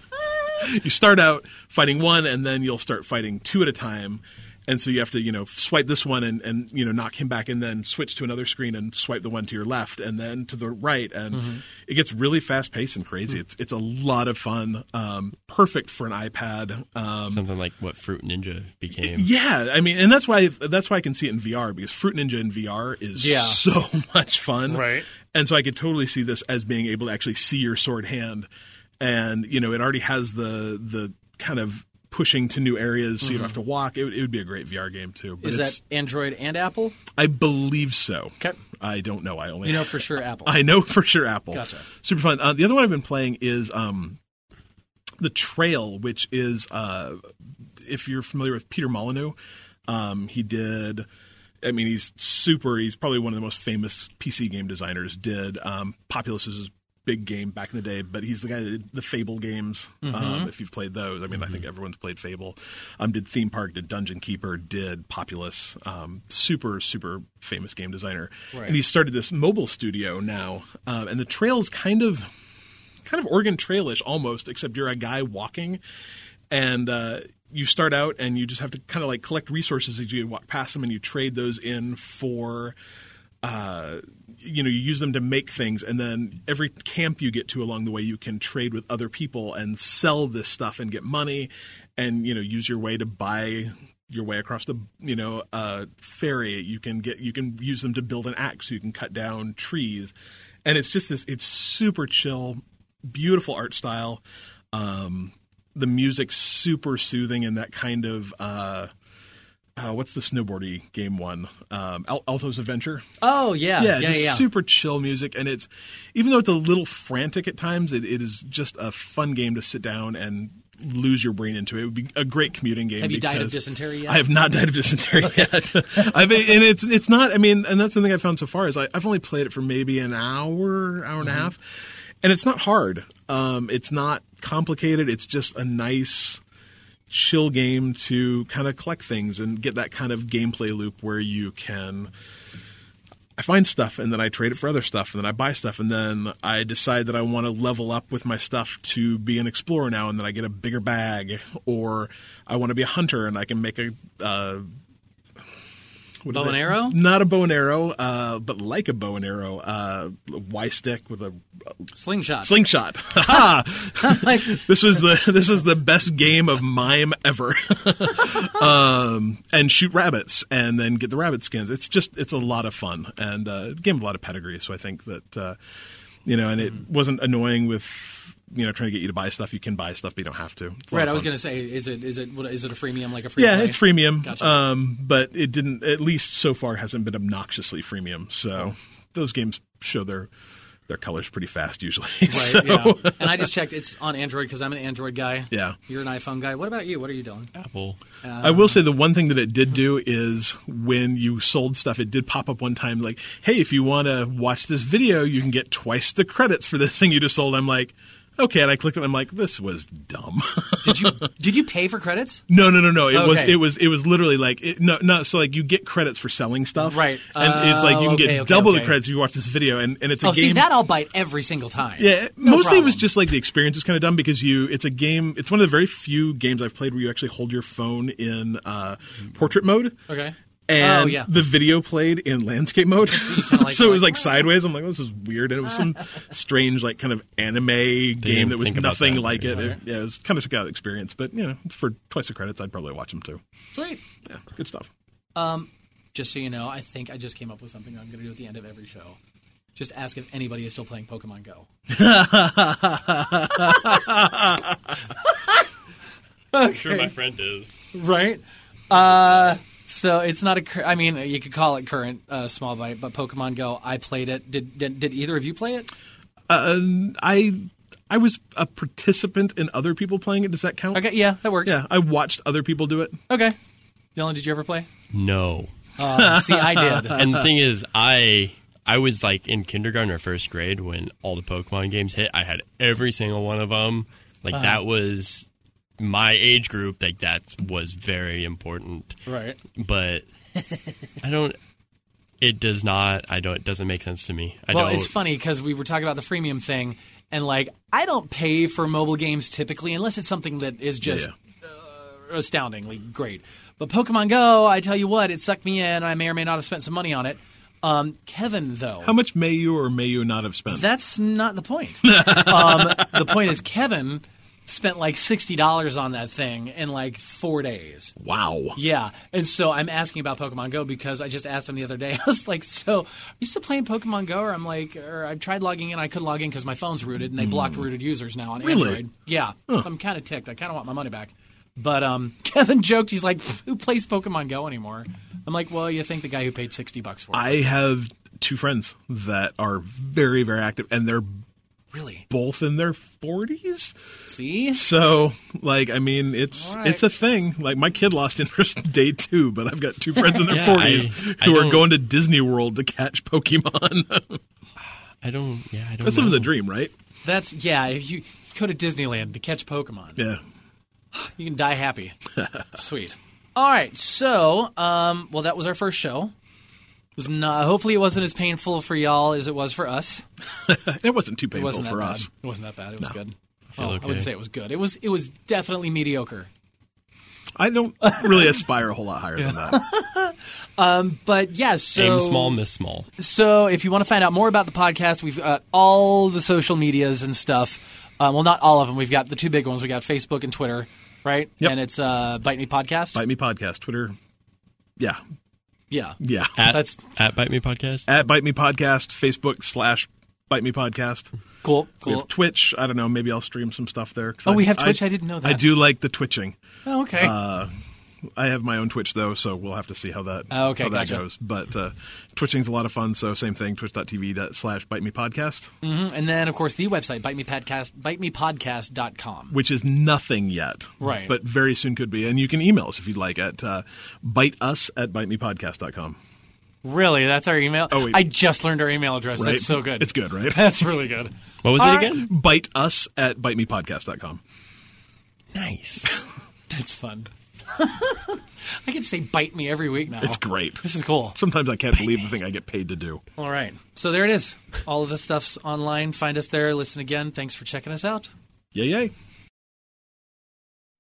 S1: you start out fighting one, and then you'll start fighting two at a time. And so you have to, you know, swipe this one and, and you know knock him back, and then switch to another screen and swipe the one to your left, and then to the right, and it gets really fast paced and crazy. It's it's a lot of fun. Um, perfect for an iPad. Um,
S2: Something like what Fruit Ninja became.
S1: yeah, I mean, and that's why that's why I can see it in VR because Fruit Ninja in VR is
S3: Yeah.
S1: so much fun,
S3: Right.
S1: And so I could totally see this as being able to actually see your sword hand, and you know, it already has the the kind of pushing to new areas, so you don't have to walk. It, would- it would be a great VR game too. But
S3: Is that Android and Apple?
S1: I believe so.
S3: Okay.
S1: I don't know. I only
S3: You know for sure Apple.
S1: I know for sure Apple.
S3: Gotcha.
S1: Super fun. Uh, the other one I've been playing is um, the Trail, which is uh, if you're familiar with Peter Molyneux, um, he did. I mean, he's super. He's probably one of the most famous PC game designers. Did um, Populous his big game back in the day, but he's the guy that did the Fable games. Um, if you've played those, I mean, I think everyone's played Fable. Um, did Theme Park, did Dungeon Keeper, did Populous. Um, super, super famous game designer.
S3: Right.
S1: And he started this mobile studio now, um, and the trail is kind of kind of Oregon Trailish almost, except you're a guy walking, and uh, you start out and you just have to kind of like collect resources as you walk past them, and you trade those in for. Uh, you know, you use them to make things, and then every camp you get to along the way, you can trade with other people and sell this stuff and get money, and you know, use your way to buy your way across the you know uh, ferry. You can get you can use them to build an axe. So you can cut down trees, and it's just this. It's super chill, beautiful art style. Um, the music's super soothing and that kind of. Uh, uh, what's the snowboardy game one? Um, Al- Alto's Adventure.
S3: Oh yeah,
S1: Yeah,
S3: yeah,
S1: just
S3: yeah.
S1: super chill music, and it's even though it's a little frantic at times, it, it is just a fun game to sit down and lose your brain into. It would be a great commuting game.
S3: Have you died of dysentery yet?
S1: I have not died of dysentery yet. I've and it's it's not. I mean, and that's the thing I found so far is I, I've only played it for maybe an hour, hour and a half, and it's not hard. Um, it's not complicated. It's just a nice chill game to kind of collect things and get that kind of gameplay loop where you can I find stuff and then I trade it for other stuff and then I buy stuff and then I decide that I want to level up with my stuff to be an explorer now and then I get a bigger bag or I want to be a hunter and I can make a uh, what
S3: Bow and arrow?
S1: Not a bow and arrow, uh, but like a bow and arrow. Uh, Y stick with a
S3: Slingshot.
S1: slingshot. This was the this was the best game of mime ever. um, and shoot rabbits and then get the rabbit skins. It's just it's a lot of fun and uh, game of a lot of pedigree. So I think that uh, you know, and it wasn't annoying with you know trying to get you to buy stuff. You can buy stuff, but you don't have to. It's
S3: Right, I was going to say, is it is it what, is it a freemium like a free?
S1: Yeah,
S3: play?
S1: it's freemium,
S3: Gotcha.
S1: um, but it didn't. At least so far, hasn't been obnoxiously freemium. So those games show their their colors pretty fast usually.
S3: Right,
S1: so,
S3: yeah. And I just checked; it's on Android because I'm an Android guy.
S1: yeah.
S3: You're an iPhone guy. What about you? What are you doing?
S2: Apple.
S1: I will say the one thing that it did do is when you sold stuff, it did pop up one time like, "Hey, if you want to watch this video, you can get twice the credits for this thing you just sold." I'm like, "Okay," and I clicked it. and I'm like, "This was dumb."
S3: Did you did you pay for credits?
S1: no, no, no, no. It was it was it was literally like it, no, no. So like you get credits for selling stuff,
S3: Right.
S1: And it's like you can
S3: Oh,
S1: get
S3: okay, okay,
S1: double the credits if you watch this video, and and it's a
S3: Oh,
S1: game.
S3: see that I'll bite every single time.
S1: Yeah,
S3: No
S1: mostly it was just like the experience is kind of dumb because you it's a game. It's one of the very few games I've played where you actually hold your phone in uh, portrait mode.
S3: okay.
S1: And
S3: oh yeah.
S1: the video played in landscape mode,
S3: like
S1: so it was
S3: going,
S1: like sideways. I'm like, this is weird, and it was some strange, like kind of anime game that was nothing
S2: that.
S1: like it.
S2: Right.
S1: it. Yeah, it was kind of took out experience, but you know, for twice the credits, I'd probably watch them too.
S3: Sweet.
S1: Yeah, good stuff.
S3: Just so you know, I think I just came up with something I'm going to do at the end of every show. Just ask if anybody is still playing Pokemon Go.
S2: I'm sure my friend is.
S3: Right. Uh, so it's not a. cur- I mean, you could call it current uh, small bite, but Pokemon Go. I played it. Did did, did either of you play it?
S1: Uh, I I was a participant in other people playing it. Does that count?
S3: Okay, yeah, that works.
S1: Yeah, I watched other people do it.
S3: Okay. Dylan, did you ever play?
S2: No.
S3: Uh, see, I did.
S2: And the thing is, I I was like in kindergarten or first grade when all the Pokemon games hit. I had every single one of them. Like
S3: Uh-huh.
S2: that was my age group. Like that was very important.
S3: right.
S2: But I don't. It does not. I don't. It doesn't make sense to me. I
S3: well,
S2: don't.
S3: it's funny because we were talking about the freemium thing, and like I don't pay for mobile games typically unless it's something that is just uh, astoundingly great. But Pokemon Go, I tell you what, it sucked me in. I may or may not have spent some money on it. Um, Kevin, though,
S1: How much may you or may you not have spent?
S3: that's not the point. um, the point is Kevin spent like sixty dollars on that thing in like four days.
S1: wow.
S3: Yeah, and so I'm asking about Pokemon Go because I just asked him the other day. I was like, "So, are you still playing Pokemon Go?" Or I'm like, "Or I've tried logging in. I could log in because my phone's rooted, and they blocked rooted users now on.
S1: Really?
S3: Android." Yeah, So I'm kind of ticked. I kind of want my money back. But um, Kevin joked, he's like, "Who plays Pokemon Go anymore?" I'm like, "Well, you think the guy who paid sixty bucks for it?
S1: I have two friends that are very, very active, and they're
S3: really?
S1: both in their 40s.
S3: See,
S1: So, like, I mean, it's
S3: right.
S1: it's a thing. Like, my kid lost interest day two, but I've got two friends in their
S2: Yeah,
S1: 40s
S2: I- I
S1: who are going to Disney World to catch Pokemon.
S2: I don't. Yeah, I don't.
S1: That's
S2: know.
S1: living the dream, right?
S3: that's yeah. If you go to Disneyland to catch Pokemon,
S1: Yeah.
S3: you can die happy. Sweet. All right, so um, well, that was our first show. It was not, hopefully, it wasn't as painful for y'all as it was for us.
S1: It wasn't too painful
S3: wasn't
S1: for
S3: bad.
S1: us.
S3: It wasn't that bad. It was good.
S2: feel
S3: Oh, I wouldn't say it was good. It was it was definitely mediocre.
S1: I don't really aspire a whole lot higher than that.
S3: But yeah, so
S2: Aim small, miss small.
S3: So if you want to find out more about the podcast, we've got all the social medias and stuff. Um, well, not all of them. We've got the two big ones. We got Facebook and Twitter, right?
S1: Yep.
S3: And it's uh, Bite Me Podcast.
S1: Bite Me Podcast, Twitter. Yeah.
S3: Yeah.
S1: Yeah.
S2: At,
S3: That's-
S2: at Bite Me Podcast.
S1: At Bite Me Podcast, Facebook slash Bite Me Podcast.
S3: Cool.
S1: We
S3: Cool.
S1: have Twitch. I don't know. Maybe I'll stream some stuff there.
S3: Oh, we have Twitch? I didn't know that.
S1: I do like the twitching.
S3: Oh, okay.
S1: Uh, I have my own Twitch though, so we'll have to see how that
S3: Oh, okay,
S1: how that goes. But uh, twitching's a lot of fun. So same thing. Twitch.tv slash Bite Me Podcast,
S3: Mhm. And then, of course, the website, Bite Me Podcast, bitemepodcast.com.
S1: which is nothing yet,
S3: Right.
S1: But very soon could be. And you can email us if you'd like at uh, bite us at bitemepodcast.com.
S3: Really? That's our email?
S1: Oh, wait.
S3: I just learned our email address.
S1: Right?
S3: That's so good.
S1: It's good, right?
S3: That's really good.
S2: What was
S3: All
S2: it
S3: right.
S2: again?
S1: Bite us at bitemepodcast.com.
S2: Nice.
S3: That's fun. I can say bite me every week now.
S1: It's great.
S3: This is cool.
S1: Sometimes I can't believe the thing I get paid to do.
S3: All right. So there it is. All of this stuff's online. Find us there. Listen again. Thanks for checking us out.
S1: Yay, yay.